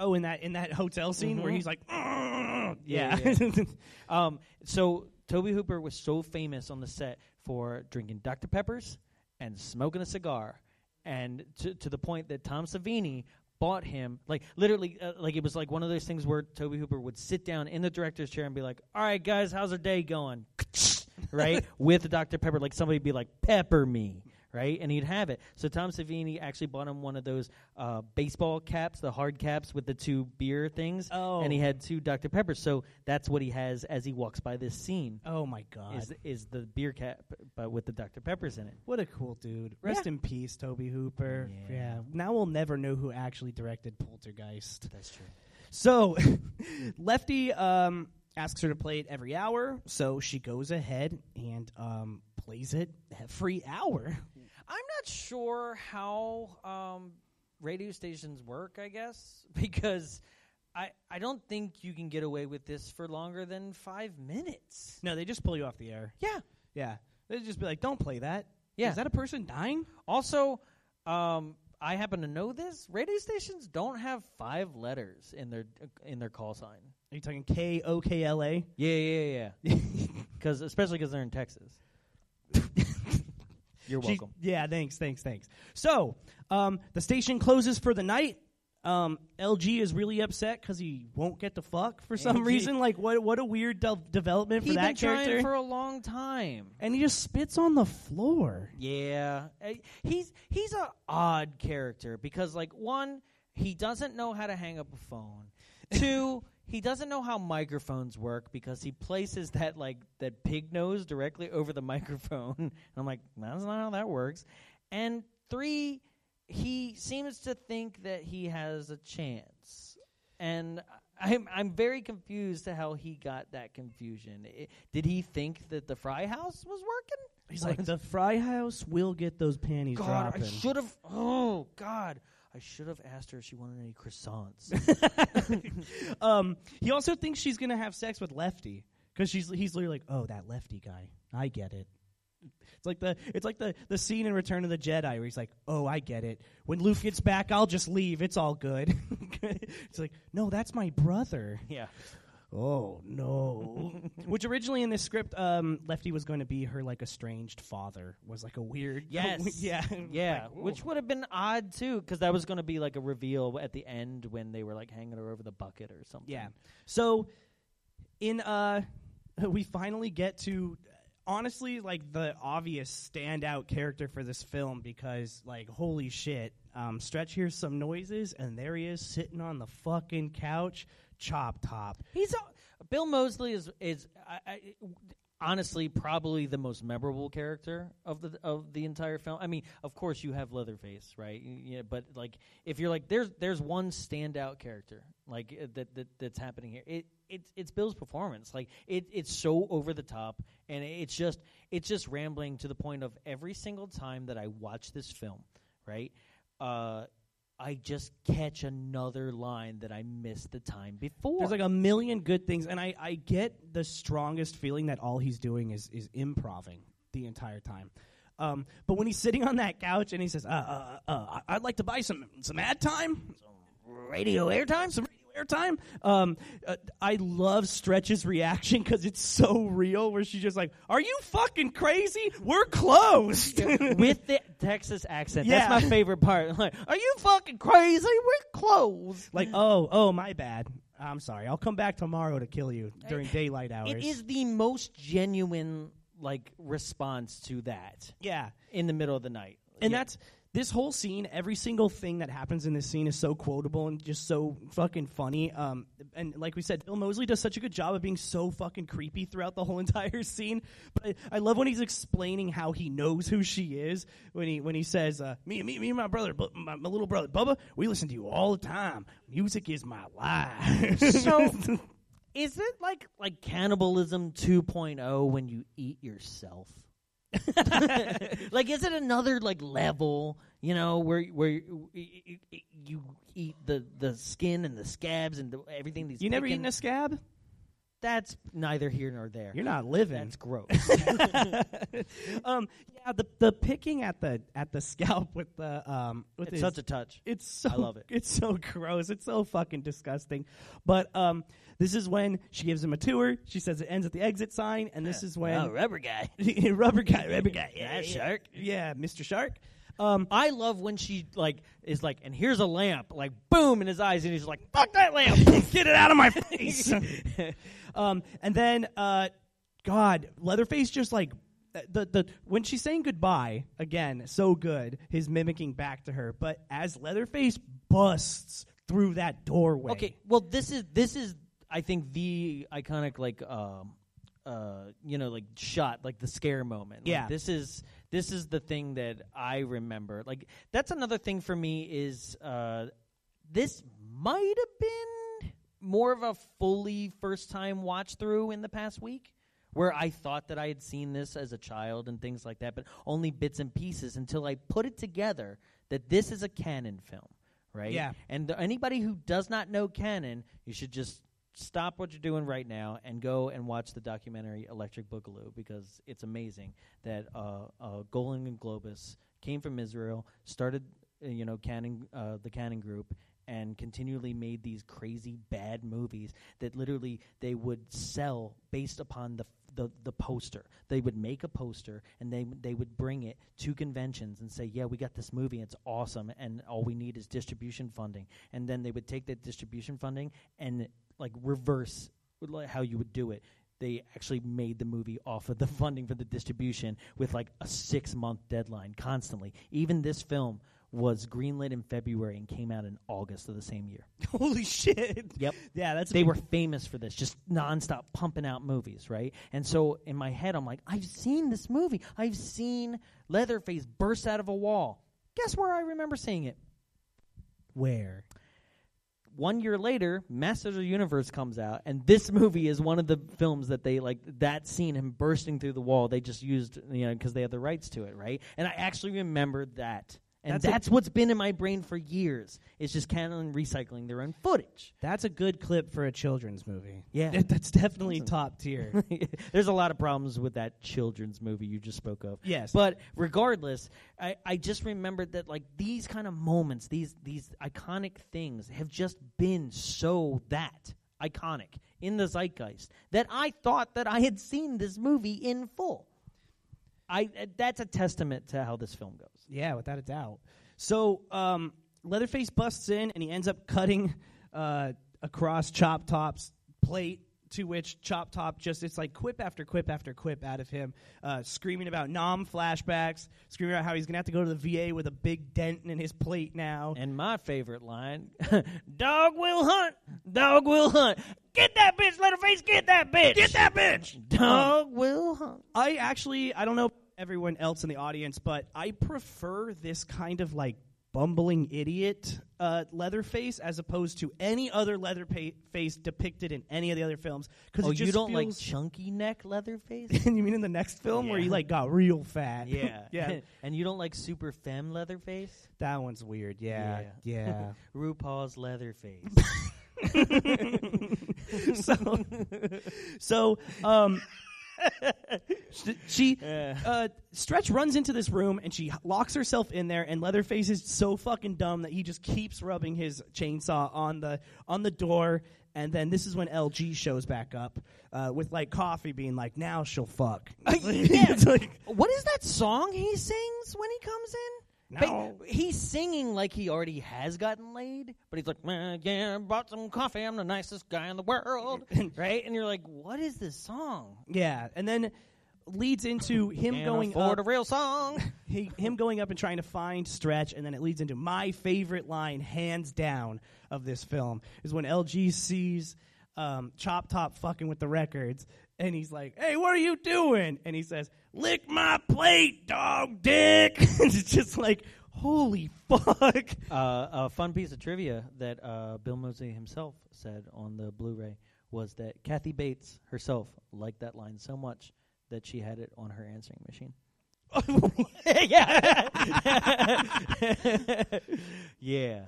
Oh, in that in that hotel scene where Mhm. he's like, Yeah, yeah, yeah. um, so Tobe Hooper was so famous on the set for drinking Dr. Peppers and smoking a cigar, and to, to the point that Tom Savini bought him like literally uh, like it was like one of those things where Tobe Hooper would sit down in the director's chair and be like, "All right, guys, how's our day going?" right with Dr. Pepper, like somebody would be like, "Pepper me." Right, and he'd have it. So Tom Savini actually bought him one of those uh, baseball caps, the hard caps with the two beer things, Oh. and he had two Dr. Peppers. So that's what he has as he walks by this scene. oh my god, Is is the beer cap, but with the Dr. Peppers in it? what a cool dude. Rest in peace, Tobe Hooper. Yeah. Yeah. Now we'll never know who actually directed Poltergeist. That's true. So, Lefty um, asks her to play it every hour, so she goes ahead and um, plays it every hour. I'm not sure how um, radio stations work. I guess because I I don't think you can get away with this for longer than five minutes. No, they just pull you off the air. Yeah. Yeah, they just be like, "Don't play that." Yeah. is that a person dying? Also, um, I happen to know this. Radio stations don't have five letters in their in their call sign. Are you talking K O K L A? Yeah, yeah, yeah. Because especially because they're in Texas. You're She- welcome. yeah, thanks, thanks, thanks. So, um, the station closes for the night. Um, LG is really upset because he won't get the fuck for some LG. reason. Like, what? What a weird de- development for He's that been character. trying for a long time. and he just spits on the floor. Yeah, Uh, he's he's a odd character because like one, he doesn't know how to hang up a phone. Two, he doesn't know how microphones work because he places that like that pig nose directly over the microphone. and I'm like, that's not how that works. And three, he seems to think that he has a chance. And I'm I'm very confused to how he got that confusion. I did he think that the Fry House was working? He's like, the Fry House will get those panties God, dropping. I should have. Oh God, I should have asked her if she wanted any croissants. um, he also thinks she's gonna have sex with Lefty because she's he's literally like, oh, that Lefty guy. I get it. It's like the it's like the the scene in Return of the Jedi where he's like, oh, I get it. When Luke gets back, I'll just leave. It's all good. it's like, no, that's my brother. yeah. Oh no. Which originally in this script, um, Lefty was going to be her like estranged father. Was like a weird. Yes. yeah. Yeah, Like, which would have been odd too, because that was going to be like a reveal at the end when they were like hanging her over the bucket or something. Yeah. So in uh we finally get to honestly like the obvious standout character for this film because like holy shit um stretch hears some noises and there he is sitting on the fucking couch chop top he's a, Bill Moseley is is I, I, honestly probably the most memorable character of the of the entire film. I mean, of course you have Leatherface, right? Yeah, but like if you're like there's there's one standout character like uh, that, that that's happening here. It it's it's Bill's performance. Like it it's so over the top and it's just it's just rambling to the point of every single time that I watch this film, right? Uh I just catch another line that I missed the time before. there's like a million good things and i i get the strongest feeling that all he's doing is is improving the entire time um, but when he's sitting on that couch and he says, uh, uh, uh, "I'd like to buy some some ad time, radio airtime, some airtime," um, uh, I love Stretch's reaction because it's so real. Where she's just like, "Are you fucking crazy? We're closed." with the Texas accent. Yeah. That's my favorite part. Like, are you fucking crazy? We're closed. like, oh, oh, my bad. I'm sorry. I'll come back tomorrow to kill you during daylight hours. It is the most genuine like response to that yeah. in the middle of the night. And Yeah. that's this whole scene. Every single thing that happens in this scene is so quotable and just so fucking funny. Um, and like we said, Bill Moseley does such a good job of being so fucking creepy throughout the whole entire scene. But I, I love when he's explaining how he knows who she is. When he when he says, uh, "Me, me, me, and my brother, my, my little brother Bubba, we listen to you all the time. Music is my life." So, is it like like cannibalism 2.0 when you eat yourself? like, is it another like level? You know, where where you, eat the the skin and the scabs and the, everything. These you never eaten a scab? That's neither here nor there. You're not living. That's gross. um, yeah, the the picking at the at the scalp with the um with it's his- such a touch. It's so I love it. It's so gross. It's so fucking disgusting. But um, this is when she gives him a tour. She says it ends at the exit sign, and this is when Oh, rubber guy. rubber guy, rubber guy, yeah, shark. yeah, Mr. Shark. Um, I love when she like is like, and here's a lamp, like boom in his eyes, and he's like, "Fuck that lamp, get it out of my face. um, and then, uh, God, Leatherface just like the the when she's saying goodbye again, so good. His mimicking back to her, but as Leatherface busts through that doorway. Okay, well, this is this is I think the iconic like um uh you know like shot like the scare moment. Like, Yeah. this is this is the thing that I remember. Like that's another thing for me is uh this might have been more of a fully first time watch through in the past week. Where I thought that I had seen this as a child and things like that, but only bits and pieces until I put it together that this is a Cannon film, right? Yeah. And th- anybody who does not know Cannon, you should just stop what you're doing right now and go and watch the documentary Electric Boogaloo because it's amazing that uh, uh, Golan and Globus came from Israel, started uh, you know Cannon uh, the Cannon group. And continually made these crazy bad movies that literally they would sell based upon the the, the poster. They would make a poster and they they would bring it to conventions and say, "Yeah, we got this movie. It's awesome, and all we need is distribution funding." And then they would take that distribution funding and like reverse how you would do it. They actually made the movie off of the funding for the distribution with like a six month deadline constantly. Even this film was greenlit in February and came out in August of the same year. Holy shit. Yep. Yeah, that's They were famous for this, just nonstop pumping out movies, right? And so in my head, I'm like, I've seen this movie. I've seen Leatherface burst out of a wall. Guess where I remember seeing it? where. One year later, Masters of the Universe comes out, and this movie is one of the films that they like. That scene, him bursting through the wall, they just used, you know, because they had the rights to it, right? And I actually remembered that, and That's that's, what's been in my brain for years. It's just Cannon recycling their own footage. That's a good clip for a children's movie. Yeah. That- that's definitely top tier. There's a lot of problems with that children's movie you just spoke of. Yes. But regardless, I, I just remembered that like these kind of moments, these these iconic things have just been so that iconic in the zeitgeist that I thought that I had seen this movie in full. I that's a testament to how this film goes. Yeah, without a doubt. So um, Leatherface busts in and he ends up cutting uh, across Chop Top's plate. To which Chop Top just it's like quip after quip after quip out of him, uh, screaming about Nam flashbacks, screaming about how he's gonna have to go to the VA with a big dent in his plate now. And my favorite line, dog will hunt, dog will hunt. Get that bitch, Leatherface, get that bitch. Get that bitch! Dog will hunt. I actually I don't know everyone else in the audience, but I prefer this kind of like bumbling idiot uh, Leatherface as opposed to any other Leatherface depicted in any of the other films. Because Oh, you don't like chunky neck Leatherface? you mean in the next film where he like got real fat? yeah. yeah. and you don't like super femme Leatherface? That one's weird. Yeah, yeah. RuPaul's Leatherface. so, so um, she uh, Stretch runs into this room and she locks herself in there. And Leatherface is so fucking dumb that he just keeps rubbing his chainsaw on the on the door. And then this is when LG shows back up uh, with like coffee, being like, "Now she'll fuck." It's like, what is that song he sings when he comes in? No. he's singing like he already has gotten laid, but he's like, "Man, yeah, I bought some coffee. I'm the nicest guy in the world, right? And you're like, what is this song? yeah, and then leads into him Can't going afford up. a real song. he, him going up and trying to find Stretch, and then it leads into my favorite line, hands down, of this film is when LG sees um, Chop Top fucking with the records, and he's like, "Hey, what are you doing?" And he says, "Lick my plate, dog dick." it's just like, holy fuck. uh, a fun piece of trivia that uh, Bill Moseley himself said on the Blu-ray was that Kathy Bates herself liked that line so much that she had it on her answering machine. yeah, yeah.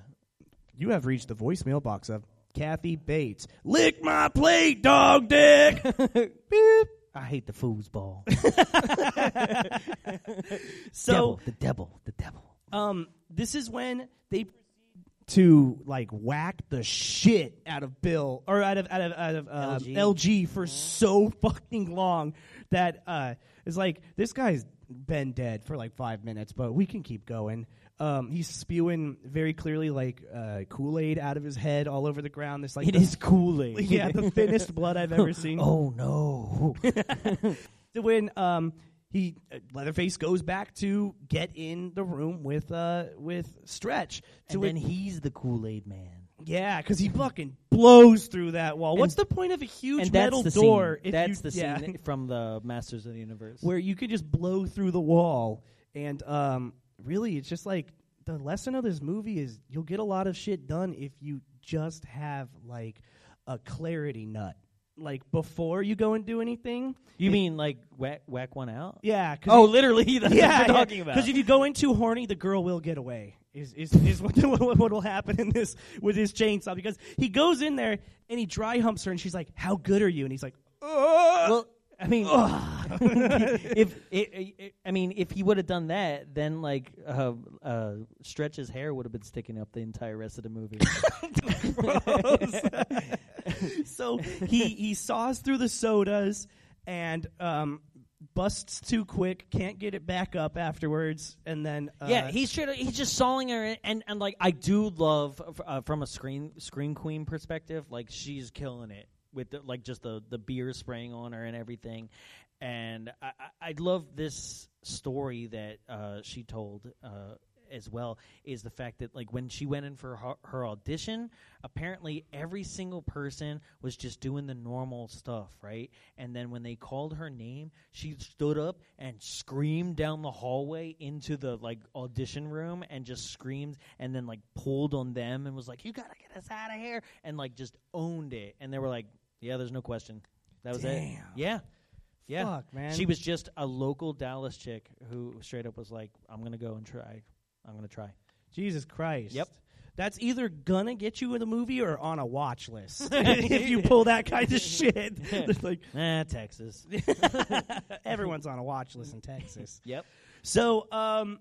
You have reached the voicemail box of Kathy Bates. Lick my plate, dog dick. Beep. I hate the foosball. So. devil, the devil, the devil. Um, this is when they to like whack the shit out of Bill or out of out of out of uh, LG. LG. for so fucking long that uh, it's like this guy's been dead for like five minutes, but we can keep going. Um, he's spewing very clearly like uh, Kool Aid out of his head all over the ground. This like It is Kool-Aid. yeah, the thinnest blood I've ever seen. Oh no! so when um he uh, Leatherface goes back to get in the room with uh with Stretch. And then he's the Kool Aid Man. Yeah, because he fucking blows through that wall. What's the point of a huge and metal that's the door? Scene. if That's you, the yeah, scene from the Masters of the Universe. where you could just blow through the wall. And um, really, it's just like the lesson of this movie is you'll get a lot of shit done if you just have like a clarity nut. Like before you go and do anything. you mean like whack, whack one out? Yeah. 'cause Oh, literally. That's yeah, what you're talking about. Because if you go in too horny, the girl will get away. Is is, is what, what what will happen in this with his chainsaw? Because he goes in there and he dry humps her, and she's like, "How good are you?" And he's like, well, I mean, if i i I mean, if he would have done that, then like uh, uh, Stretch's hair would have been sticking up the entire rest of the movie. so he he saws through the sodas and um, busts too quick, can't get it back up afterwards, and then uh, yeah, he's straight, he's just sawing her, and and like I do love uh, from a screen screen queen perspective, like she's killing it with the, like just the the beer spraying on her and everything, and I I, I love this story that uh, she told. As well is the fact that like when she went in for her, her audition apparently every single person was just doing the normal stuff right? And then when they called her name she stood up and screamed down the hallway into the like audition room and just screamed and then like pulled on them and was like you gotta get us out of here and like just owned it. And they were like yeah there's no question. That was it. Yeah. Yeah. Fuck, man. she was just a local dallas chick who straight up was like i'm gonna go and try i'm gonna try Jesus Christ. Yep. That's either gonna get you in the movie or on a watch list if you pull that kind of shit. It's like ah texas everyone's on a watch list in Texas. yep So, um,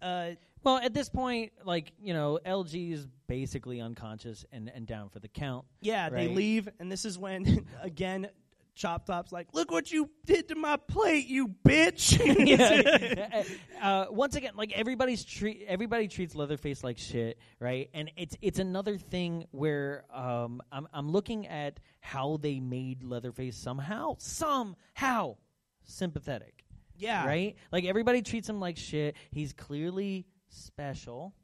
uh, Well, at this point, like you know, LG is basically unconscious and, and down for the count. Yeah, they leave, and this is when again. Chop Top's like, look what you did to my plate, you bitch. yeah. uh, once again, like everybody's treat everybody treats Leatherface like shit, right? And it's it's another thing where um, I'm I'm looking at how they made Leatherface somehow somehow sympathetic. Yeah. Right? Like everybody treats him like shit. He's clearly special.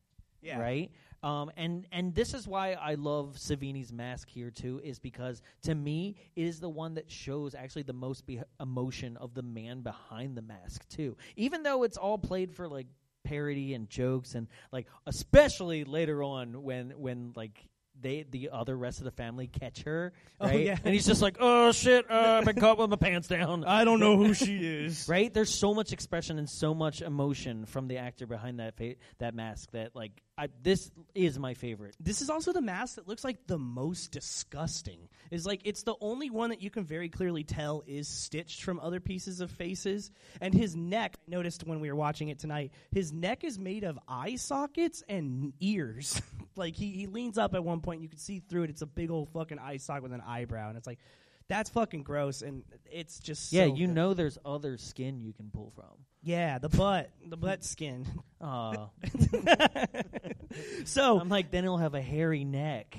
Yeah. Right? Um, and and this is why I love Savini's mask here too, is because to me it is the one that shows actually the most be- emotion of the man behind the mask too. Even though it's all played for like parody and jokes and like especially later on when when like they the other rest of the family catch her, Oh, right? yeah. And he's just like, "Oh shit, uh, I've been caught with my pants down." I don't know who she is. right? There's so much expression and so much emotion from the actor behind that fa- that mask that like I, this is my favorite. This is also the mask that looks like the most disgusting. Is like it's the only one that you can very clearly tell is stitched from other pieces of faces. And his neck, I noticed when we were watching it tonight, his neck is made of eye sockets and ears. like he, he leans up at one point, and you can see through it. It's a big old fucking eye socket with an eyebrow, and it's like that's fucking gross. And it's just yeah, so you know, there's other skin you can pull from. yeah, the butt, the butt skin. Oh, So I'm like, then he'll have a hairy neck.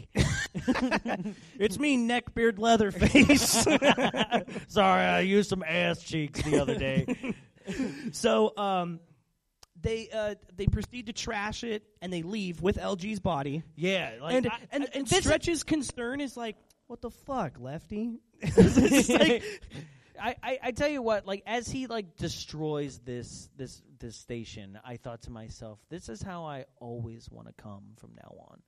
it's me, neckbeard Leatherface. Sorry, I used some ass cheeks the other day. So um, they uh, they proceed to trash it and they leave with LG's body. yeah, like, and I- and, I- and Stretch's concern is like, what the fuck, Lefty? It's like- I, I, I tell you what, like as he like destroys this this this station, I thought to myself, this is how I always want to come from now on.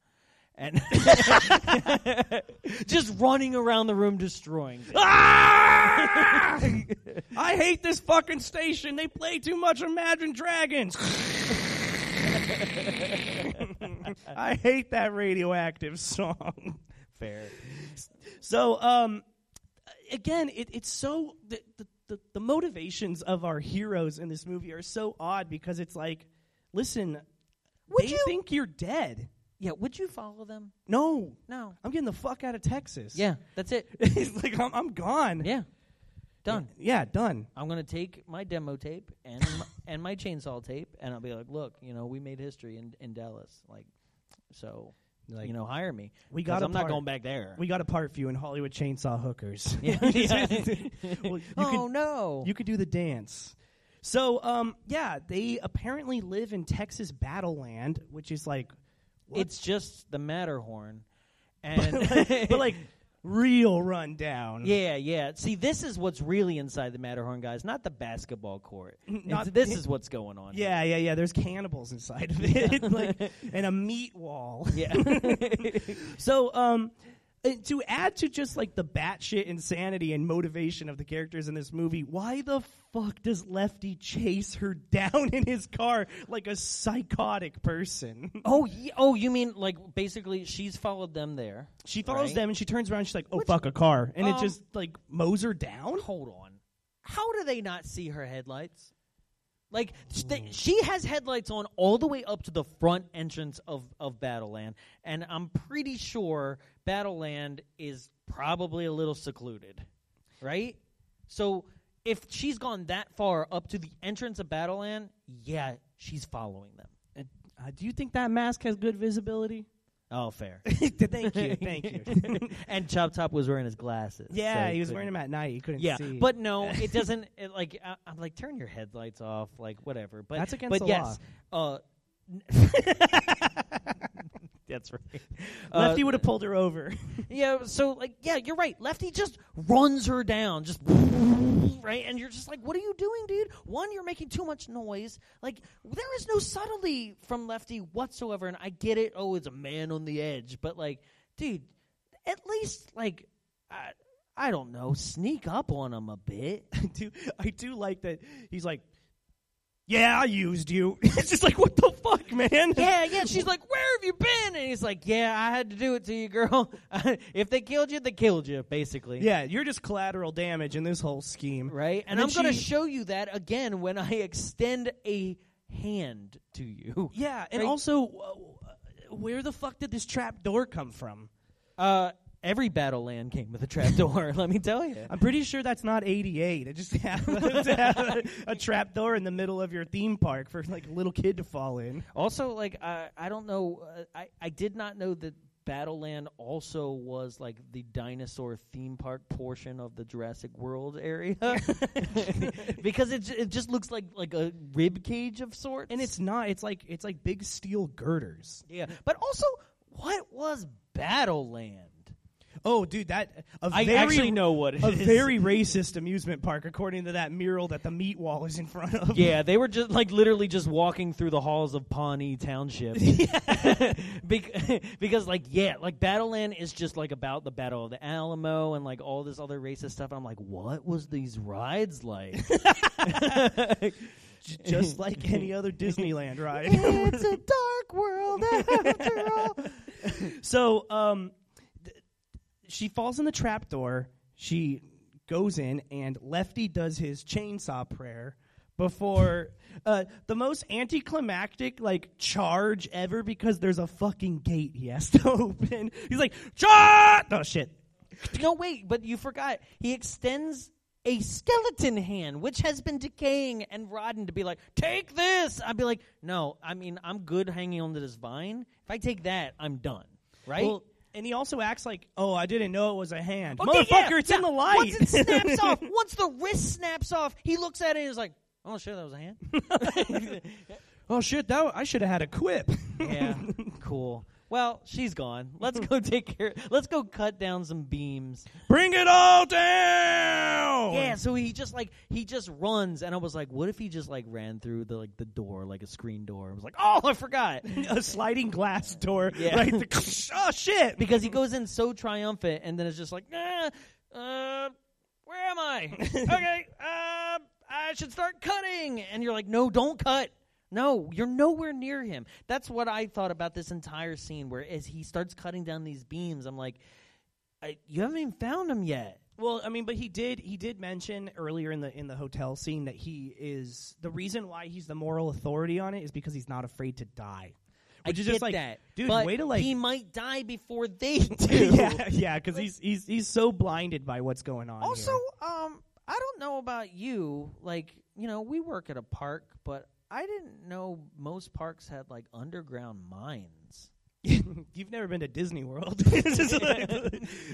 And just running around the room destroying things. Ah! I hate this fucking station. They play too much Imagine Dragons. I hate that radioactive song. Fair. So, um, again, it, it's so the, the the motivations of our heroes in this movie are so odd because it's like, listen, Would they you- think you're dead. Yeah, would you follow them? No, No. I'm getting the fuck out of Texas. Yeah, that's it. it's like I'm, I'm gone. Yeah. Done. Yeah, done. I'm gonna take my demo tape and my, and my chainsaw tape, and I'll be like, "Look, you know, we made history in in Dallas, like, so Like, you know, hire me. we got a I'm not going back there. We got a part for you in Hollywood Chainsaw Hookers. yeah. Well, oh could- no! You could do the dance. So, um, yeah, they apparently live in Texas Battleland, which is like, what? it's just the Matterhorn, and but like real rundown. yeah, yeah. See, this is what's really inside the Matterhorn, guys. Not the basketball court. Not- It's- this is what's going on. here. Yeah, yeah, yeah. There's cannibals inside of it, like, and a meat wall. Yeah. So, um, uh, to add to just like the batshit insanity and motivation of the characters in this movie, why the fuck does Lefty chase her down in his car like a psychotic person? oh, oh, you mean like basically she's followed them there. She follows Right. them and she turns around. And she's like, "Oh fuck, a car!" And it Um, just like mows her down. Hold on. How do they not see her headlights? Like they, she has headlights on all the way up to the front entrance of of Battleland, and I'm pretty sure Battleland is probably a little secluded, right? So if she's gone that far up to the entrance of Battleland, yeah, she's following them. And, uh, do you think that mask has good visibility? Oh, fair. thank you, thank you. and Chop Top was wearing his glasses. yeah, so he was couldn't- wearing them at night. You couldn't Yeah, see. but no, it doesn't. It, like I, I'm like, turn your headlights off, like whatever. But That's against but the yes, uh, that's right. Lefty Uh, would have pulled her over. yeah. So like, yeah, you're right. Lefty just runs her down, just right, and you're just like, what are you doing, dude? One, you're making too much noise. Like there is no subtlety from Lefty whatsoever, and I get it. Oh, it's a man on the edge, but like, dude, at least like. I, I don't know, sneak up on him a bit. I do, I do like that. He's like, "Yeah, I used you." it's just like, what the fuck, man? yeah, yeah. She's like, "Where have you been?" And he's like, "Yeah, I had to do it to you, girl. if they killed you, they killed you, basically." Yeah, you're just collateral damage in this whole scheme, Right. And, then I'm going to show you that again when I extend a hand to you. Yeah, and Right. also, where the fuck did this trap door come from? Uh, every battle land came with a trapdoor. let me tell you. I'm pretty sure that's not 88. It just happened to have a, a trap door in the middle of your theme park for like a little kid to fall in. Also, like I, I don't know. Uh, I I did not know that Battleland also was like the dinosaur theme park portion of the Jurassic World area, because it j- it just looks like like a rib cage of sorts. And it's not. It's like it's like big steel girders. yeah, but also what was Battleland? Oh, dude, that a I very, actually know what it a is. very racist amusement park, according to that mural that the meat wall is in front of. Yeah, they were just like literally just walking through the halls of Pawnee Township. Bec- because like yeah, like Battleland is just like about the Battle of the Alamo and like all this other racist stuff. I'm like, what was these rides like? Just like any other Disneyland ride. it's a dark world after all. so, um, she falls in the trapdoor. She goes in, and Lefty does his chainsaw prayer before uh, the most anticlimactic like charge ever because there's a fucking gate he has to open. He's like, charge! Oh shit! No, wait, but you forgot. He extends a skeleton hand, which has been decaying and rotten, to be like, take this. I'd be like, no, I mean, I'm good hanging onto this vine. If I take that, I'm done. Right? Well, and he also acts like, oh, I didn't know it was a hand. Okay, Motherfucker, yeah, it's yeah. in the light. Once it snaps off, once the wrist snaps off, he looks at it and is like, "Oh shit, that was a hand." oh shit, that I should have had a quip. yeah, cool. Well, she's gone. Let's go take care. Let's go cut down some beams. Bring it all down. Yeah, so he just like he just runs, and I was like, what if he just like ran through the like the door, like a screen door? I was like, oh, I forgot. a sliding glass door. Yeah. Right. The, oh shit. because he goes in so triumphant, and then it's just like, nah, uh, where am I? okay, uh, I should start cutting, and you're like, no, don't cut. No, you're nowhere near him. That's what I thought about this entire scene, where as he starts cutting down these beams, I'm like, I, you haven't even found him yet. Well, I mean, but he did he did mention earlier in the in the hotel scene that he is the reason why he's the moral authority on it is because he's not afraid to die. Which I is get just like, that, dude, but way to like he might die before they do. yeah, yeah, because he's he's he's so blinded by what's going on. Also, here. um, I don't know about you. Like, you know, we work at a park, but I didn't know most parks had like underground mines. you've never been to Disney World.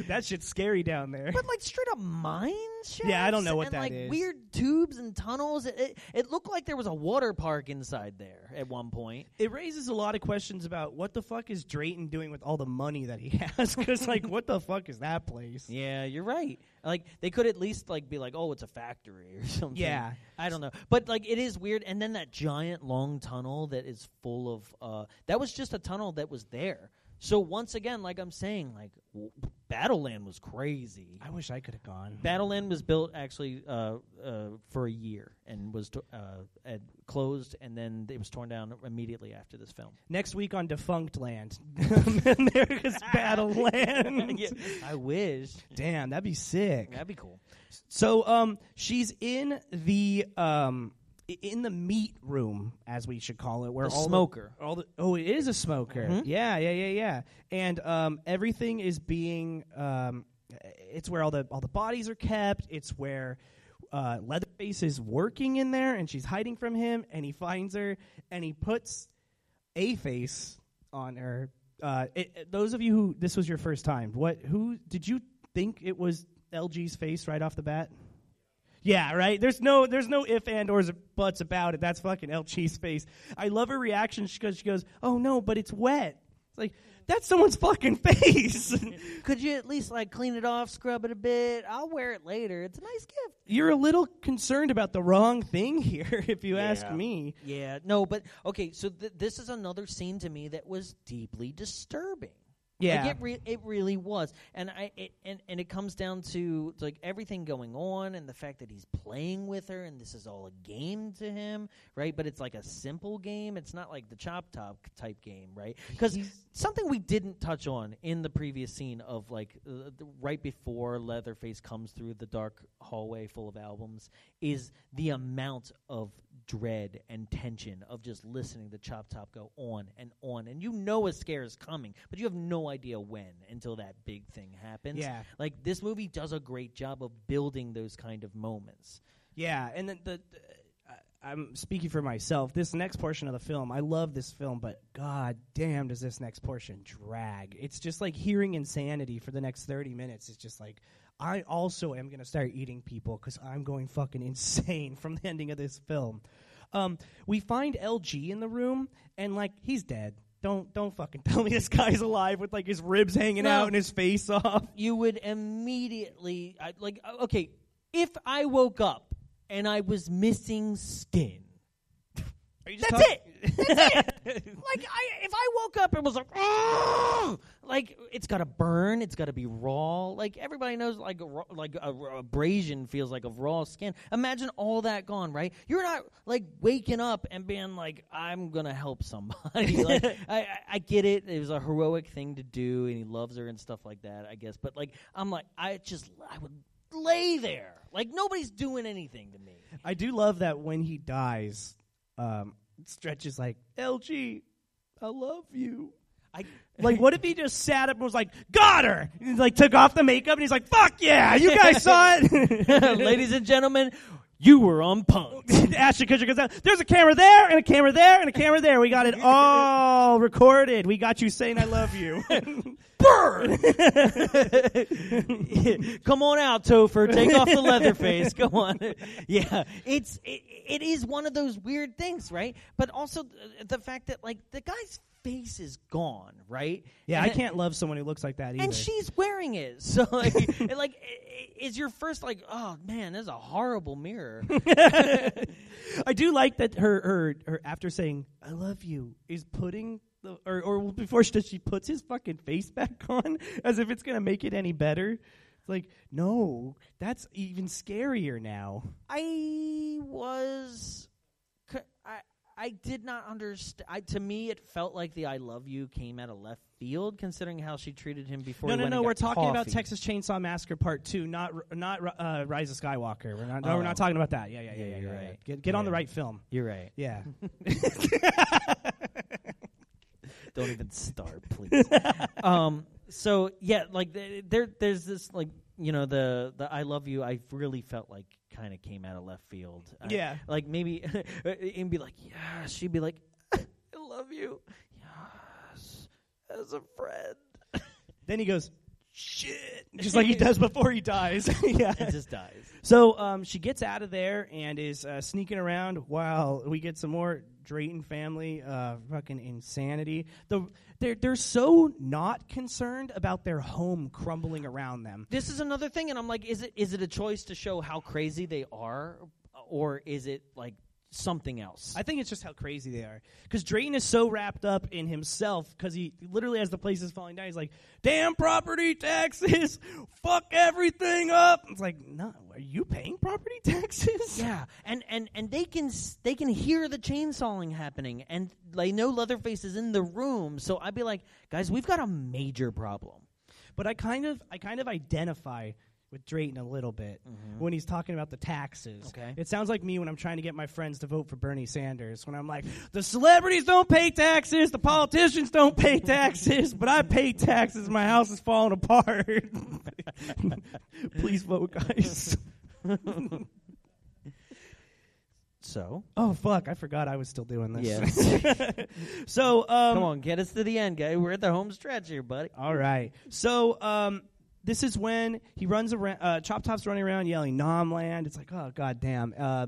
That shit's scary down there. But like straight up mine shafts. Yeah, I don't know what and, that like, is. Weird tubes and tunnels. It, it it looked like there was a water park inside there at one point. It raises a lot of questions about what the fuck is Drayton doing with all the money that he has? Because like, what the fuck is that place? Yeah, you're right. Like they could at least like be like, oh, it's a factory or something. Yeah. I don't know, but like it is weird. And then that giant long tunnel that is full of uh, that was just a tunnel that was there. So once again, like I'm saying, like w- Battleland was crazy. I wish I could have gone. Battleland was built actually uh, uh, for a year and was uh, closed, and then it was torn down immediately after this film. Next week on Defunctland, America's Battleland. Yeah, I wish Damn, that'd be sick. that'd be cool. So, um, she's in the um, in the meat room, as we should call it, where The all smoker. all the oh, it is a smoker. Mhm. Yeah, yeah, yeah, yeah. And um, everything is being um, it's where all the all the bodies are kept. It's where uh, Leatherface is working in there, and she's hiding from him, and he finds her, and he puts a face on her. Uh, it, it- those of you who this was your first time, what who did you think it was LG's face right off the bat? Yeah, right. There's no, there's no if and or buts about it. That's fucking LG's face. I love her reaction because she goes, "Oh no, but it's wet." It's like that's someone's fucking face. Could you at least like clean it off, scrub it a bit? I'll wear it later. It's a nice gift. You're a little concerned about the wrong thing here, if you ask me. Yeah, no, but okay. So th- this is another scene to me that was deeply disturbing. Yeah. like it, re- it really was, and I it, and and it comes down to like everything going on, and the fact that he's playing with her, and this is all a game to him, right? But it's like a simple game. It's not like the chop top type game, right? Because something we didn't touch on in the previous scene of like uh, the, right before Leatherface comes through the dark hallway full of albums is the amount of dread and tension of just listening to Chop Top go on and on, and you know a scare is coming, but you have no idea when until that big thing happens. Yeah. like this movie does a great job of building those kind of moments. Yeah, and then the, the I- I'm speaking for myself. This next portion of the film, I love this film, but god damn, does this next portion drag? It's just like hearing insanity for the next 30 minutes. It's just like I also am gonna start eating people because I'm going fucking insane from the ending of this film. Um, we find LG in the room, and like he's dead. Don't don't fucking tell me this guy's alive with like his ribs hanging No. out and his face off. You would immediately I, like uh, okay, if I woke up and I was missing skin. Are you just That's it. Like I, if I woke up and was like, "Ah!" like it's got to burn, it's got to be raw. Like everybody knows, like raw- like a, a abrasion feels like a raw skin. Imagine all that gone, right? You're not like waking up and being like, I'm gonna help somebody. like I, I, I get it. It was a heroic thing to do, and he loves her and stuff like that. I guess, but like I'm like, I just I would lay there, like nobody's doing anything to me. I do love that when he dies, um, Stretch is like, LG, I love you. I Like, what if he just sat up and was like, got her? And he, like, took off the makeup and he's like, fuck yeah, you guys saw it. Ladies and gentlemen, you were on punk. Ashton Kutcher goes down. There's a camera there and a camera there and a camera there. We got it all recorded. We got you saying I love you. Burn! Come on out, Topher. Take off the leather face. Go on. Yeah, it's it, it is one of those weird things, right? But also th- the fact that like the guy's face is gone, right? yeah, I can't love someone who looks like that either. And she's wearing it, so like, it, like, i- i- is your first like, oh man, this is a horrible mirror. I do like that her, her her after saying "I love you" is putting the or or before she she puts his fucking face back on as if it's gonna make it any better. It's like no, that's even scarier now. I was, c- I I did not understand. I, to me, it felt like the "I love you" came out of left field, considering how she treated him before. No, no, no. We're talking about. Texas Chainsaw Massacre Part Two, not not uh, Rise of Skywalker. We're not. No, Oh. we're not talking about that. Yeah, yeah, yeah, Yeah, yeah. you're yeah. right. Get get on the right film. You're right. Yeah. Don't even start, please. um. So yeah, like th- there, there's this like you know the the I love you. I really felt like kind of came out of left field. I- Yeah. like maybe and be like, yeah. She'd be like, I love you. Yes, as a friend. then he goes, shit, just like he does before he dies. yeah. It just dies. So um, she gets out of there and is uh, sneaking around while we get some more Drayton family uh, fucking insanity. The they're they're so not concerned about their home crumbling around them. This is another thing, and I'm like, is it is it a choice to show how crazy they are, or is it like something else? I think it's just how crazy they are. Because Drayton is so wrapped up in himself because he literally, has the places falling down, he's like, "Damn property taxes, fuck everything up." It's like, no, are you paying property taxes? Yeah, and and and they can s- they can hear the chainsawing happening, and they know Leatherface is in the room. So I'd be like, guys, we've got a major problem. But I kind of I kind of identify with Drayton a little bit when he's talking about the taxes. Okay. It sounds like me when I'm trying to get my friends to vote for Bernie Sanders. When I'm like, the celebrities don't pay taxes, the politicians don't pay taxes, but I pay taxes. My house is falling apart. Please vote, guys. So oh fuck! I forgot I was still doing this. Yes. so um, come on, get us to the end, guy. We're at the home stretch here, buddy. All right. So um, this is when he runs around. Uh, Chop Top's running around yelling "Nomland." It's like, oh god damn. Uh,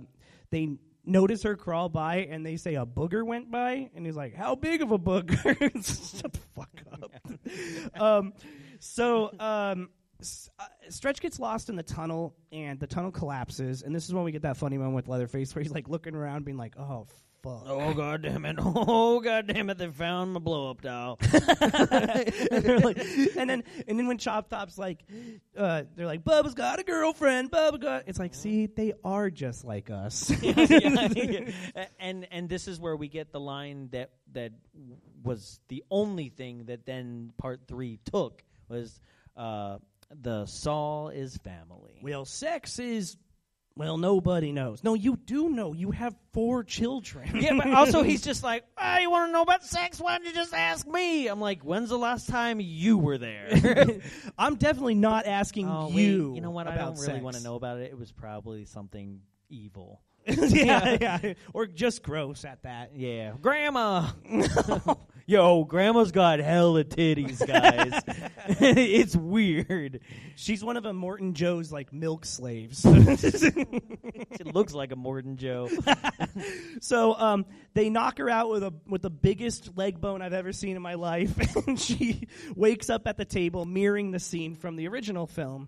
they notice her crawl by, and they say a booger went by, and he's like, "How big of a booger?" Shut the fuck up. um, so um, S- uh, Stretch gets lost in the tunnel, and the tunnel collapses, and this is when we get that funny moment with Leatherface, where he's like looking around, being like, "Oh." Fuck. Oh god damn it! Oh god damn it! They found my blow up doll. and, they're like, and then and then when Chop Top's like, uh, they're like, Bubba's got a girlfriend. Bubba got. It's like, see, they are just like us. Yeah. and and this is where we get the line that that was the only thing that then part three took was uh, the Saul is family. well, sex is Well, nobody knows. No, you do know. You have four children. Yeah, but also he's just like, oh, you want to know about sex? Why don't you just ask me? I'm like, when's the last time you were there? I'm definitely not asking oh, you. wait, you know what? I don't really want to know about it. It was probably something evil. yeah, yeah, or just gross at that. Yeah, Grandma. Yo, Grandma's got hella titties, guys. it's weird. She's one of Immortan Joe's like milk slaves. It looks like Immortan Joe. so um, they knock her out with a with the biggest leg bone I've ever seen in my life, and she wakes up at the table, mirroring the scene from the original film.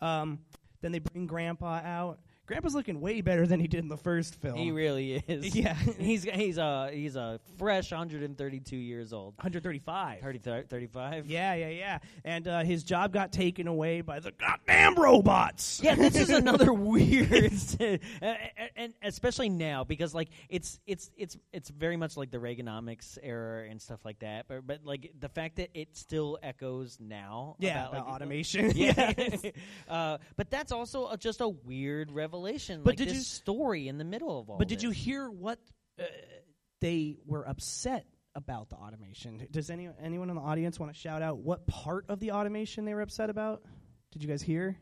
Um, then they bring Grandpa out. Grandpa's looking way better than he did in the first film. He really is. Yeah. he's he's a he's a fresh 132 years old. 135. 30, 35. Yeah, yeah, yeah. And uh, his job got taken away by the goddamn robots. Yeah, this is another weird, and, and especially now because like it's it's it's it's very much like the Reaganomics era and stuff like that. But but like the fact that it still echoes now. Yeah, about, about like, automation. Yeah, uh, but that's also a, just a weird revelation. But like did this you- story in the middle of all? But did you hear what uh, they were upset about the automation? Does any anyone in the audience want to shout out what part of the automation they were upset about? Did you guys hear?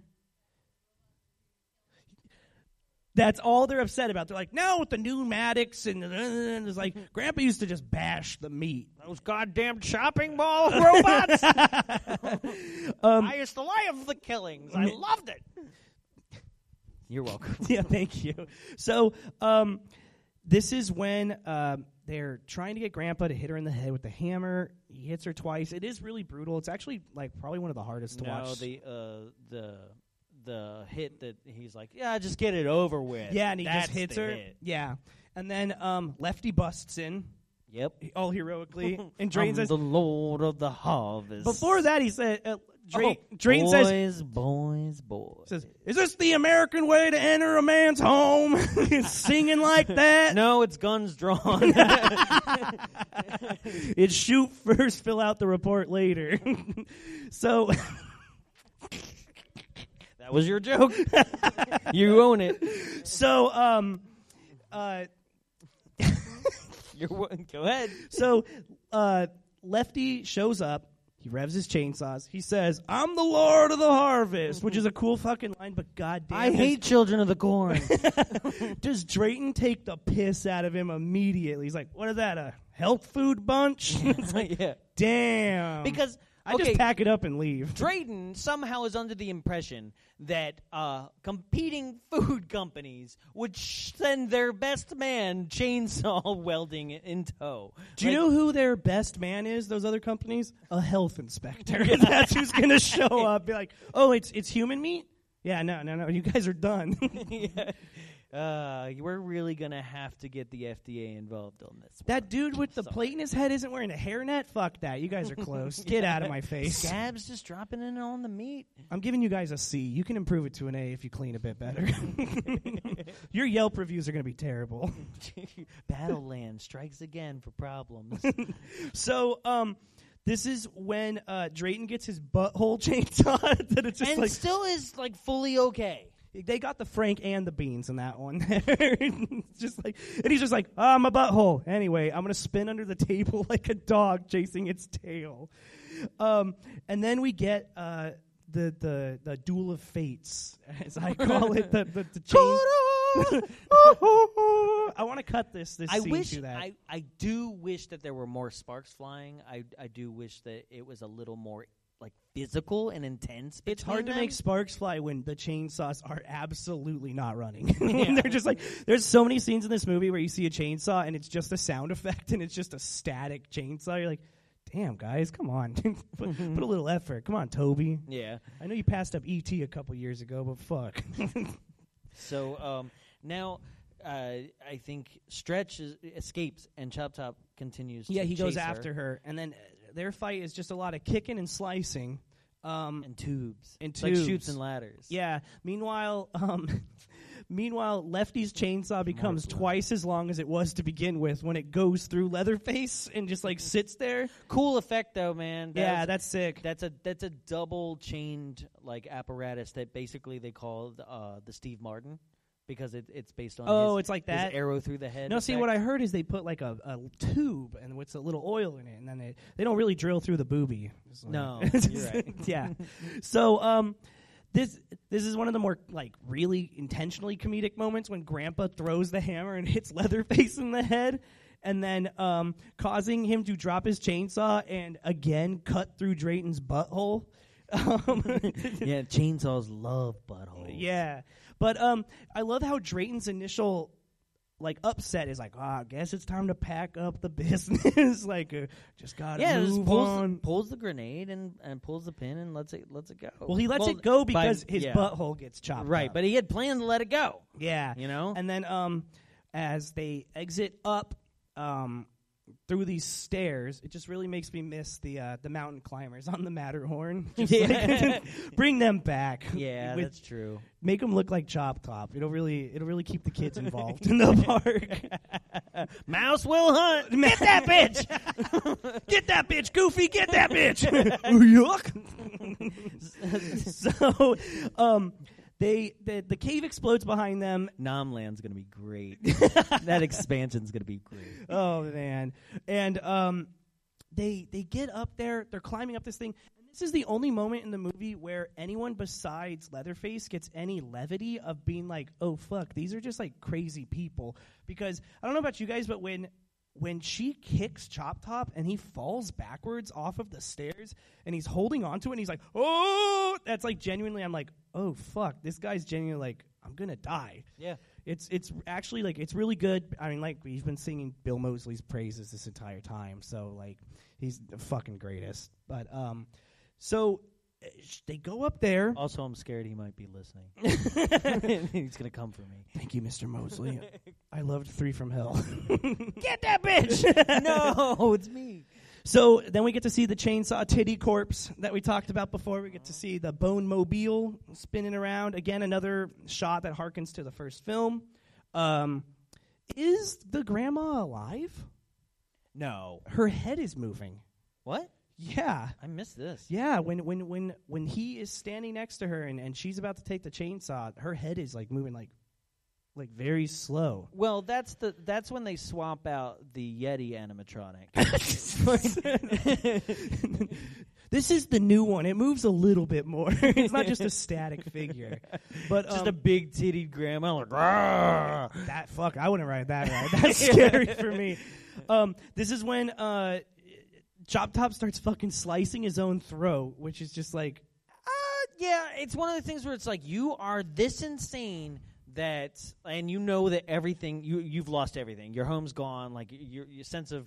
That's all they're upset about. They're like, no, with the pneumatics and, and it's like, Grandpa used to just bash the meat. those goddamn chopping ball robots? Um, I used to love the killings. I loved it. You're welcome. yeah, thank you. So, um, this is when um, they're trying to get Grandpa to hit her in the head with the hammer. He hits her twice. It is really brutal. It's actually like probably one of the hardest to no, watch. the uh, the the hit that he's like, yeah, just get it over with. yeah, and he That's just hits her. hit. Yeah, and then um, Lefty busts in Yep. all heroically, and drains I'm says. the Lord of the Harvest. Before that, he said, uh, Drain, Oh, Drain boys, says, boys, boys. says, "Is this the American way to enter a man's home? Singing like that? no, it's guns drawn. It's shoot first, fill out the report later." so. that was your joke. you own it. So, um, uh, You're, go ahead. so, uh, Lefty shows up. He revs his chainsaws. He says, "I'm the Lord of the Harvest," which is a cool fucking line. But goddamn, I hate Children of the Corn. Does Drayton take the piss out of him immediately? He's like, "What is that? A health food bunch?" it's like, yeah. damn. Because I okay, just pack it up and leave. Drayton somehow is under the impression that uh, competing food companies would send their best man chainsaw welding in tow. Do you know who their best man is? Those other companies, a health inspector. That's who's going to show up. Be like, "Oh, it's it's human meat." Yeah, no, no, no. You guys are done. yeah. Uh, we're really gonna have to get the FDA involved on this. that dude with the Sorry. plate in his head isn't wearing a hairnet. Fuck that. You guys are close. Get out of my face. Scabs just dropping in on the meat. I'm giving you guys a C. You can improve it to an A if you clean a bit better. Your Yelp reviews are to be terrible. Battleland strikes again for problems. So, um, this is when uh, Drayton gets his butthole chainsaw. that it's just and like still is like fully okay. They got the Frank and the beans in that one. Just like, and he's just like, ah, my butthole. Anyway, I'm gonna spin under the table like a dog chasing its tail. Um, and then we get uh, the the the duel of fates, as I call it, the the, the chain. I want to cut this. This I scene wish to that. I, I do wish that there were more sparks flying. I I do wish that it was a little more like physical and intense. It's hard to them. make sparks fly when the chainsaws are absolutely not running. When They're just like there's so many scenes in this movie where you see a chainsaw and it's just a sound effect and it's just a static chainsaw. You're like, damn guys, come on, put, put a little effort. Come on, Tobe. Yeah. I know you passed up ET a couple years ago, but fuck. So um, now uh, I think Stretch is, escapes and Chop Top continues. yeah, he goes chase after her, and then uh, their fight is just a lot of kicking and slicing. Um, and tubes. And It's like chutes and ladders. Yeah. Meanwhile, um, meanwhile, Lefty's chainsaw becomes twice as long as it was to begin with when it goes through Leatherface and just like sits there. Cool effect though, man. That yeah, was- that's sick. That's a that's a double chained like apparatus that basically they call uh, the Steve Martin. Because it, it's based on. Oh, his- it's like that? arrow through the head. No, see what I heard is they put like a, a tube and with a little oil in it, and then they they don't really drill through the boobie. Like- No, you're right. yeah. So um, this this is one of the more like really intentionally comedic moments when Grandpa throws the hammer and hits Leatherface in the head. And then um, causing him to drop his chainsaw and again cut through Drayton's butthole. Um, yeah, chainsaws love buttholes. yeah, but um, I love how Drayton's initial like upset is like, ah, I guess it's time to pack up the business. like, uh, just gotta Yeah, just move pulls, on. The, pulls the grenade and, and pulls the pin and lets it lets it go. well, he lets it go by- because his yeah. butthole gets chopped. Right, up. but he had planned to let it go. yeah, You know? And then um, as they exit up um through these stairs, it just really makes me miss the uh, the mountain climbers on the Matterhorn. Yeah. like, bring them back. Yeah, that's true. make them look like Chop Top. It'll really it'll really keep the kids involved in the park. Mouse will hunt. Get that bitch. Get that bitch, Goofy! Get that bitch! Yuck! so, um, they the the cave explodes behind them. Nomland's gonna be great. that expansion's gonna be great. Oh man! And um, they they get up there. They're climbing up this thing. And this is the only moment in the movie where anyone besides Leatherface gets any levity of being like, "Oh fuck, these are just like crazy people." Because I don't know about you guys, but when when she kicks Chop Top and he falls backwards off of the stairs and he's holding onto it and he's like, "Oh!" That's like genuinely, I'm like, "Oh fuck, this guy's genuinely like, I'm gonna die." Yeah. It's it's actually like it's really good. I mean, like we've been singing Bill Moseley's praises this entire time, so like he's the fucking greatest. But um, so they go up there. Also, I'm scared he might be listening. He's gonna come for me. Thank you, Mr. Moseley. I loved Three from Hell. Get that bitch! no, it's me. So then we get to see the chainsaw titty corpse that we talked about before. We get to see the bone mobile spinning around. Again, another shot that harkens to the first film. Um, is the grandma alive? No. Her head is moving. What? Yeah. I missed this. Yeah, when when when when he is standing next to her and, and she's about to take the chainsaw, her head is like moving like like very slow. Well, that's the that's when they swap out the Yeti animatronic. this is the new one. It moves a little bit more. it's not just a static figure. But Just um, a big titted grandma like "Rah!" that fuck I wouldn't ride that ride. That's scary for me. Um, this is when uh, Chop Top starts fucking slicing his own throat, which is just like Uh, yeah, it's one of the things where it's like you are this insane that, and you know that everything you you've lost everything. Your home's gone. Like your your sense of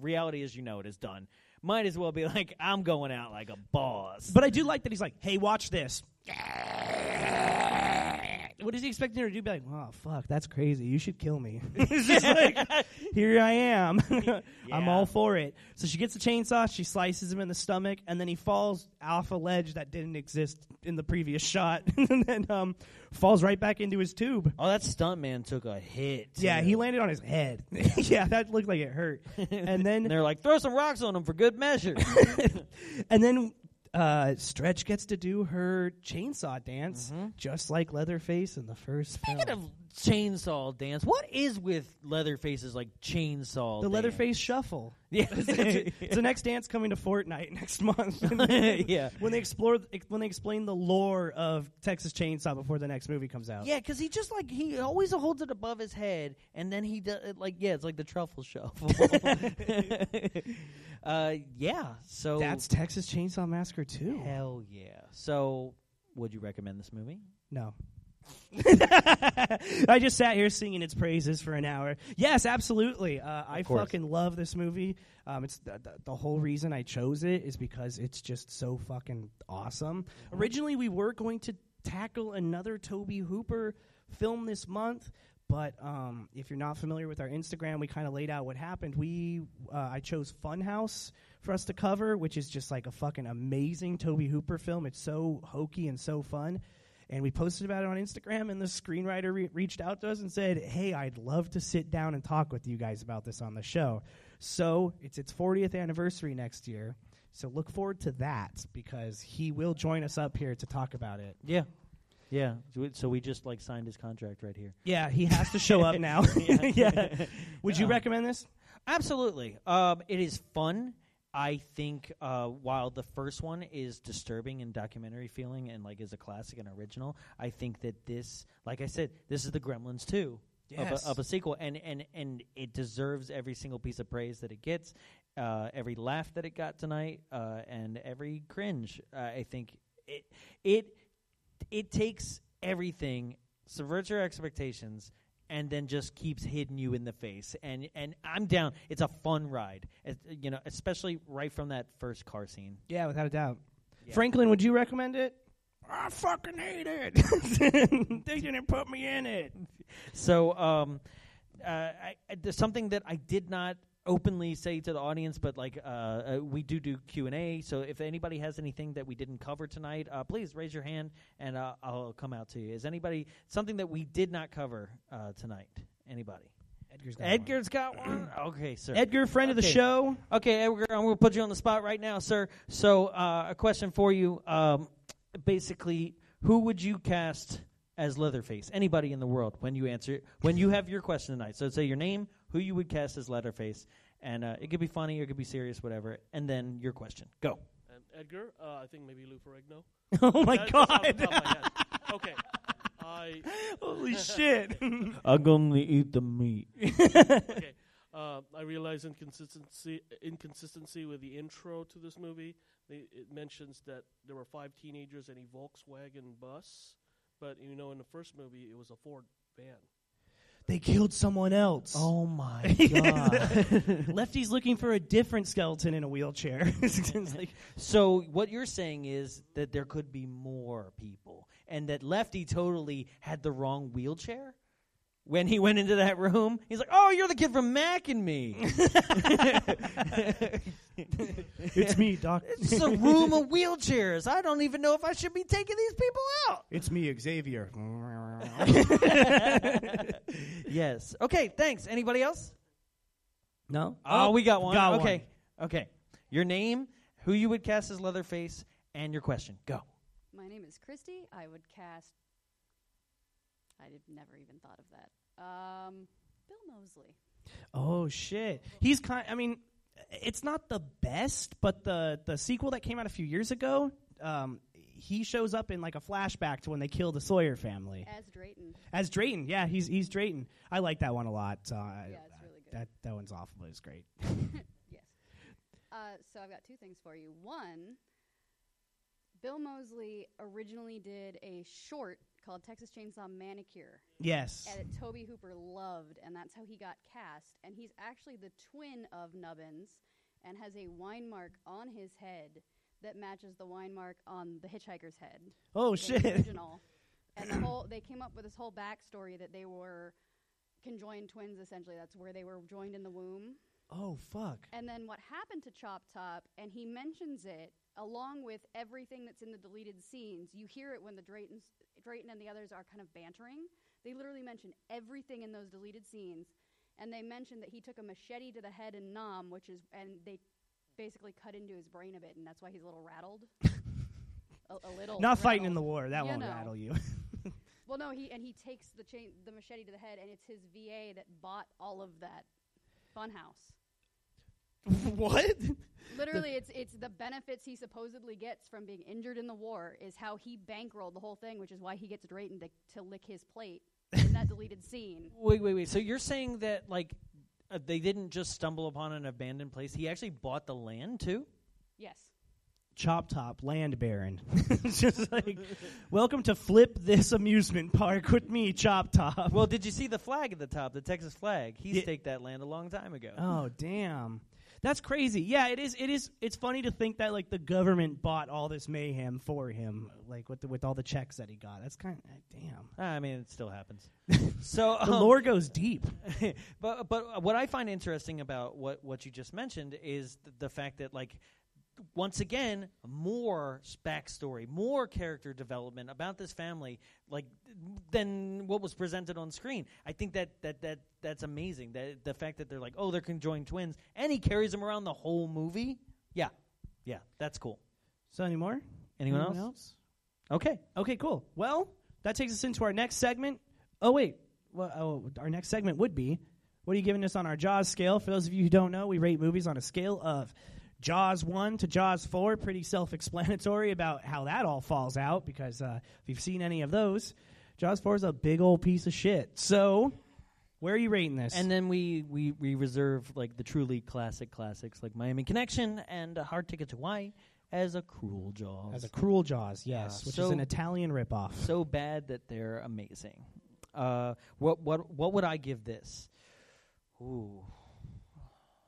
reality as you know it is done. Might as well be like I'm going out like a boss. But I do like that he's like, "Hey, watch this." What is he expecting her to do? Be like, "Oh fuck, that's crazy. You should kill me." it's just like, here I am. I'm all for it. So she gets a chainsaw. She slices him in the stomach, and then he falls off a ledge that didn't exist in the previous shot, and then um, falls right back into his tube. oh, that stunt man took a hit. Yeah, he landed on his head. yeah, that looked like it hurt. And then And they're like, throw some rocks on him for good measure. and then uh, Stretch gets to do her chainsaw dance, just like Leatherface in the first film. Of chainsaw dance, what is with Leatherface's like chainsaw? the dance? Leatherface Shuffle. Yeah. it's the next dance coming to Fortnite next month. Yeah. when they explore, when they explain the lore of Texas Chainsaw before the next movie comes out. Yeah, because he just like he always holds it above his head, and then he does it like yeah, it's like the truffle shuffle. uh, yeah, so that's Texas Chainsaw Massacre too. hell yeah. So, would you recommend this movie? No. I just sat here singing its praises for an hour. Yes, absolutely. Uh, I course. fucking love this movie. Um, it's the, the, the whole reason I chose it is because it's just so fucking awesome. Originally, we were going to tackle another Tobe Hooper film this month, but um, if you're not familiar with our Instagram, we kind of laid out what happened. We uh, I chose Funhouse for us to cover, which is just like a fucking amazing Tobe Hooper film. It's so hokey and so fun. And we posted about it on Instagram, and the screenwriter re- reached out to us and said, "Hey, I'd love to sit down and talk with you guys about this on the show." So it's its 40th anniversary next year. So look forward to that because he will join us up here to talk about it. Yeah, Yeah. So we- just like signed his contract right here. Yeah, he has to show up now. yeah. Would you Yeah. recommend this? Absolutely. Um, it is fun. I think uh, while the first one is disturbing and documentary feeling and like is a classic and original, I think that this, like I said, this is the Gremlins two Yes. of, a, of a sequel, and and and it deserves every single piece of praise that it gets, uh, every laugh that it got tonight, uh, and every cringe. Uh, I think it it it takes everything, subverts your expectations, and then just keeps hitting you in the face. And and I'm down. It's a fun ride, you know, especially right from that first car scene. Yeah, without a doubt. Franklin, would you recommend it? I fucking hate it. they didn't put me in it. So, um, uh, I, I, there's something that I did not openly say to the audience, but like uh, uh, we do do Q and A. So if anybody has anything that we didn't cover tonight, uh, please raise your hand and uh, I'll come out to you. Is anybody something that we did not cover uh, tonight? Anybody? Edgar's got Edgar's got one. Okay, sir. Edgar, friend of the show. Okay, Edgar, I'm going to put you on the spot right now, sir. So, uh, a question for you. Um, basically, who would you cast as Leatherface? Anybody in the world when you answer when you have your question tonight. So, say your name, who you would cast as Leatherface, and uh, it could be funny or it could be serious, whatever. And then your question. Go. And Edgar, uh, I think maybe Lou Ferrigno. Oh my That- that's off the god. my. Okay. I Holy shit. I'm gonna eat the meat. okay. Uh, I realize inconsistency inconsistency with the intro to this movie. They, it mentions that there were five teenagers in a Volkswagen bus, but you know in the first movie it was a Ford van. They killed someone else. oh my god. Lefty's looking for a different skeleton in a wheelchair. Like, So what you're saying is that there could be more people, and that Lefty totally had the wrong wheelchair when he went into that room. He's like, "Oh, you're the kid from Mac and Me." it's me, Doc. It's a room of wheelchairs. I don't even know if I should be taking these people out. It's me, Xavier. yes. Okay. Thanks. Anybody else? no? Oh, oh we got one. Got okay. Okay. Your name, who you would cast as Leatherface, and your question. Go. My name is Christy. I would cast. I did never even thought of that. Um, Bill Moseley. Oh shit. He's kind I mean it's not the best, but the the sequel that came out a few years ago, um he shows up in like a flashback to when they kill the Sawyer family. As Drayton. As Drayton. Yeah, he's he's Drayton. I like that one a lot. So I, Yeah, it's really good. That that one's awful, but it's great. Yes. Uh, so I've got two things for you. One, Bill Moseley originally did a short called Texas Chainsaw Manicure. yes. And that Tobe Hooper loved, and that's how he got cast. And he's actually the twin of Nubbins and has a wine mark on his head that matches the wine mark on the hitchhiker's head. Oh the shit. Original. and the whole they came up with this whole backstory that they were conjoined twins essentially. That's where they were joined in the womb. Oh fuck. And then what happened to Chop Top, and he mentions it along with everything that's in the deleted scenes. You hear it when the Drayton, Drayton and the others are kind of bantering. They literally mention everything in those deleted scenes, and they mention that he took a machete to the head in Nam, which is, and they basically cut into his brain a bit, and that's why he's a little rattled. a, a little. Not fighting in the war. That You won't know. rattle you. Well, no, he and he takes the chain, the machete to the head, and it's his VA that bought all of that funhouse. what? Literally, it's it's the benefits he supposedly gets from being injured in the war is how he bankrolled the whole thing, which is why he gets Drayton to, to lick his plate in that deleted scene. Wait, wait, wait. So you're saying that like uh, they didn't just stumble upon an abandoned place? He actually bought the land too. Yes. Chop Top, Land Baron. It's just like, welcome to Flip This Amusement Park with me, Chop Top. Well, did you see the flag at the top, the Texas flag? He Yeah. staked that land a long time ago. Oh damn. That's crazy. Yeah, it is. It is. It's funny to think that like the government bought all this mayhem for him, like with the, with all the checks that he got. That's kind of damn. I mean, it still happens. so The um, lore goes deep. but but what I find interesting about what what you just mentioned is th- the fact that like once again more backstory, more character development about this family, like than what was presented on screen. I think that that that that's amazing. That the fact that they're like, oh, they're conjoined twins, and he carries them around the whole movie. Yeah, yeah, that's cool. So any more? Anyone else? Okay. Okay, cool. Well, that takes us into our next segment. Oh wait, well, oh, our next segment would be what are you giving us on our Jaws scale? For those of you who don't know, we rate movies on a scale of Jaws 1 to Jaws 4. Pretty self explanatory about how that all falls out because uh, if you've seen any of those, Jaws 4 is a big old piece of shit. So, where are you rating this? And then we, we, we reserve like the truly classic classics like Miami Connection and uh, Hard Ticket to Hawaii as a cruel Jaws. As a cruel Jaws, yes, Uh, which so- is an Italian ripoff. so bad that they're amazing. Uh, what what what would I give this? Ooh.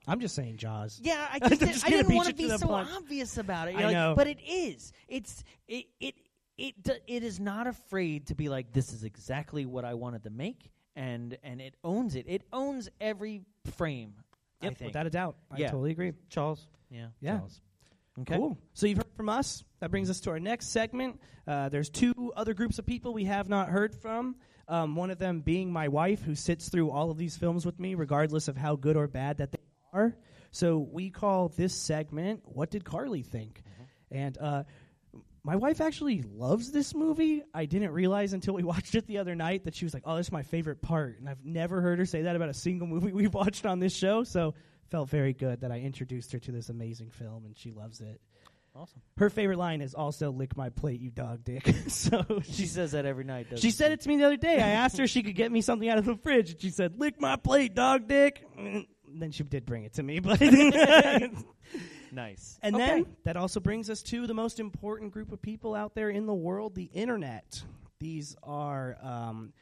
I'm just saying Jaws. Yeah, I just, just I didn't want to to be so punch. obvious about it. I You're like, know. but it is. It's it it it it is not afraid to be like this is exactly what I wanted to make, and and it owns it. It owns every frame. I Yep, think. without a doubt. I Yeah. totally agree. Charles. Yeah. Yeah. Charles. Okay. Cool. So you've heard from us. That brings us to our next segment. Uh, there's two other groups of people we have not heard from. Um, one of them being my wife, who sits through all of these films with me, regardless of how good or bad that they are. So we call this segment "What Did Carly Think?" And uh, my wife actually loves this movie. I didn't realize until we watched it the other night that she was like, "Oh, this is my favorite part," and I've never heard her say that about a single movie we've watched on this show. So felt very good that I introduced her to this amazing film, and she loves it. Awesome. Her favorite line is also "Lick my plate, you dog dick." so She says that every night. Doesn't she said it to me the other day. I asked her if she could get me something out of the fridge, and she said, "Lick my plate, dog dick." And then she did bring it to me, but Nice. and Okay. then that also brings us to the most important group of people out there in the world, the internet. These are um,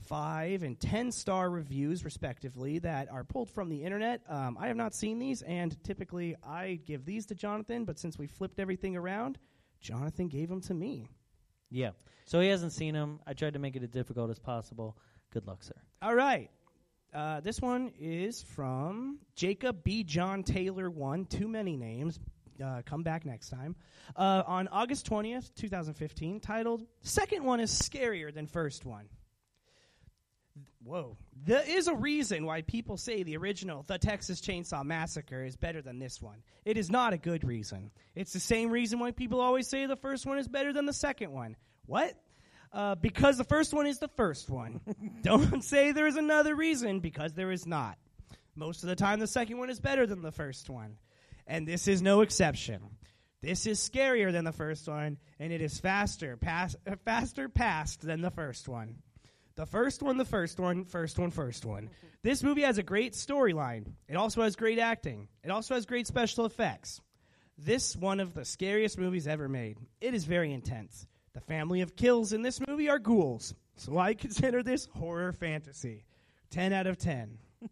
five and ten star reviews, respectively, that are pulled from the internet. Um, I have not seen these, and typically I give these to Jonathan, but since we flipped everything around, Jonathan gave them to me. Yeah. So he hasn't seen them I tried to make it as difficult as possible. Good luck, sir. All right. Uh, this one is from Jacob B. John Taylor. One, too many names. Uh, come back next time. Uh, on August 20th, 2015, titled Second One is Scarier Than First One. Whoa. There is a reason why people say the original, The Texas Chainsaw Massacre, is better than this one. It is not a good reason. It's the same reason why people always say the first one is better than the second one. What? Uh, because the first one is the first one. Don't say there's another reason, because there is not. Most of the time, the second one is better than the first one. And this is no exception. This is scarier than the first one, and it is faster, uh, faster past than the first one. The first one, the first one, first one, first one. This movie has a great storyline. It also has great acting. It also has great special effects. This one of the scariest movies ever made. It is very intense. The family of kills in this movie are ghouls, so I consider this horror fantasy. 10 out of 10.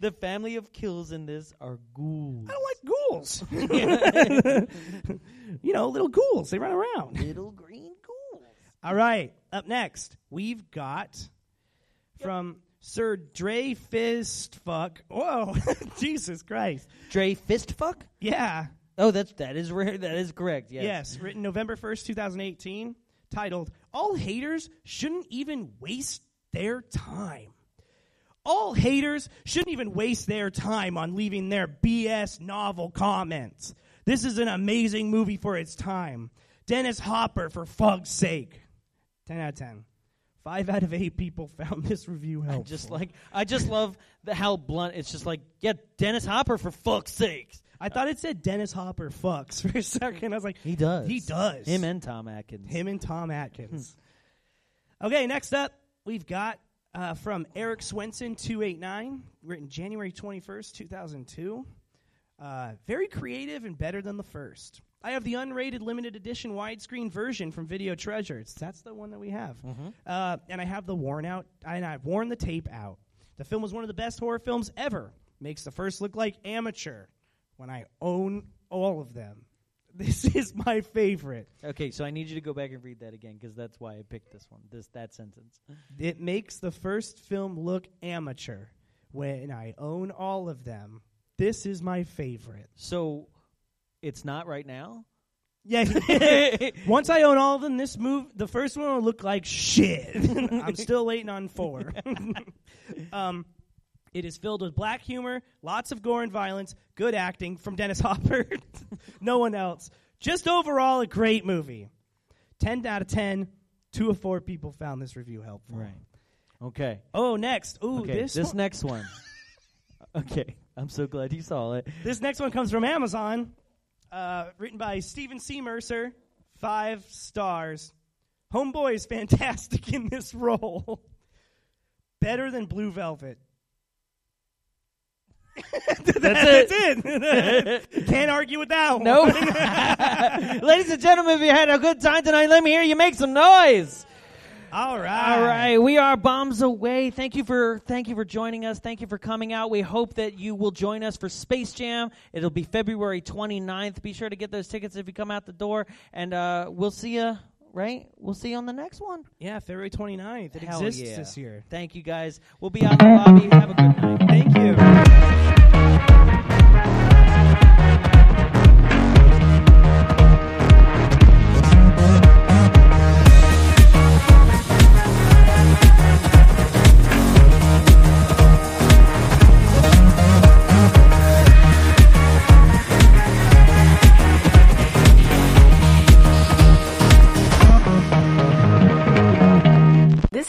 The family of kills in this are ghouls. I don't like ghouls. you know, little ghouls. They run around. Little green ghouls. All right. Up next, we've got from Sir Dre Fistfuck. Whoa, Jesus Christ. Dre Fistfuck? Yeah. Oh, that's that is rare. That is correct. Yes. Yes, written November 1st, 2018, titled All Haters Shouldn't Even Waste Their Time. All haters shouldn't even waste their time on leaving their BS novel comments. This is an amazing movie for its time. Dennis Hopper, for fuck's sake. 10 out of 10. Five out of eight people found this review helpful. I just like I just love the how blunt. It's just like yeah, Dennis Hopper for fuck's sakes. I thought it said Dennis Hopper fucks for a second. I was like, He does. He does. Him and Tom Atkins. Him and Tom Atkins. okay, next up, we've got uh, from Eric Swenson, 289, written January 21st, 2002. Uh, very creative and better than the first. I have the unrated limited edition widescreen version from Video Treasures. That's the one that we have. Uh, and I have the worn out, and I've worn the tape out. The film was one of the best horror films ever. Makes the first look like amateur when I own all of them. This is my favorite. Okay, so I need you to go back and read that again because that's why I picked this one. This that sentence. It makes the first film look amateur when I own all of them. This is my favorite. So it's not right now. Yeah. Once I own all of them, this move, the first one will look like shit. I'm still waiting on four. um, it is filled with black humor, lots of gore and violence, good acting from Dennis Hopper. no one else. Just overall, a great movie. 10 out of 10 Two of four people found this review helpful. Right. Okay. Oh, next. Ooh, okay. this this one- next one. okay. I'm so glad you saw it. This next one comes from Amazon, uh, written by Stephen C. Mercer. Five stars. Homeboy is fantastic in this role. Better than Blue Velvet. That's it. Can't argue with that one. No. Ladies and gentlemen, if you had a good time tonight, let me hear you make some noise. All right. All right, we are bombs away. Thank you for thank you for joining us. Thank you for coming out. We hope that you will join us for Space Jam. It'll be February 29th. Be sure to get those tickets if you come out the door and uh, we'll see you, right? We'll see you on the next one. Yeah, February 29th. It Hell exists yeah. this year. Thank you guys. We'll be out in the lobby. Have a good night. Thank you.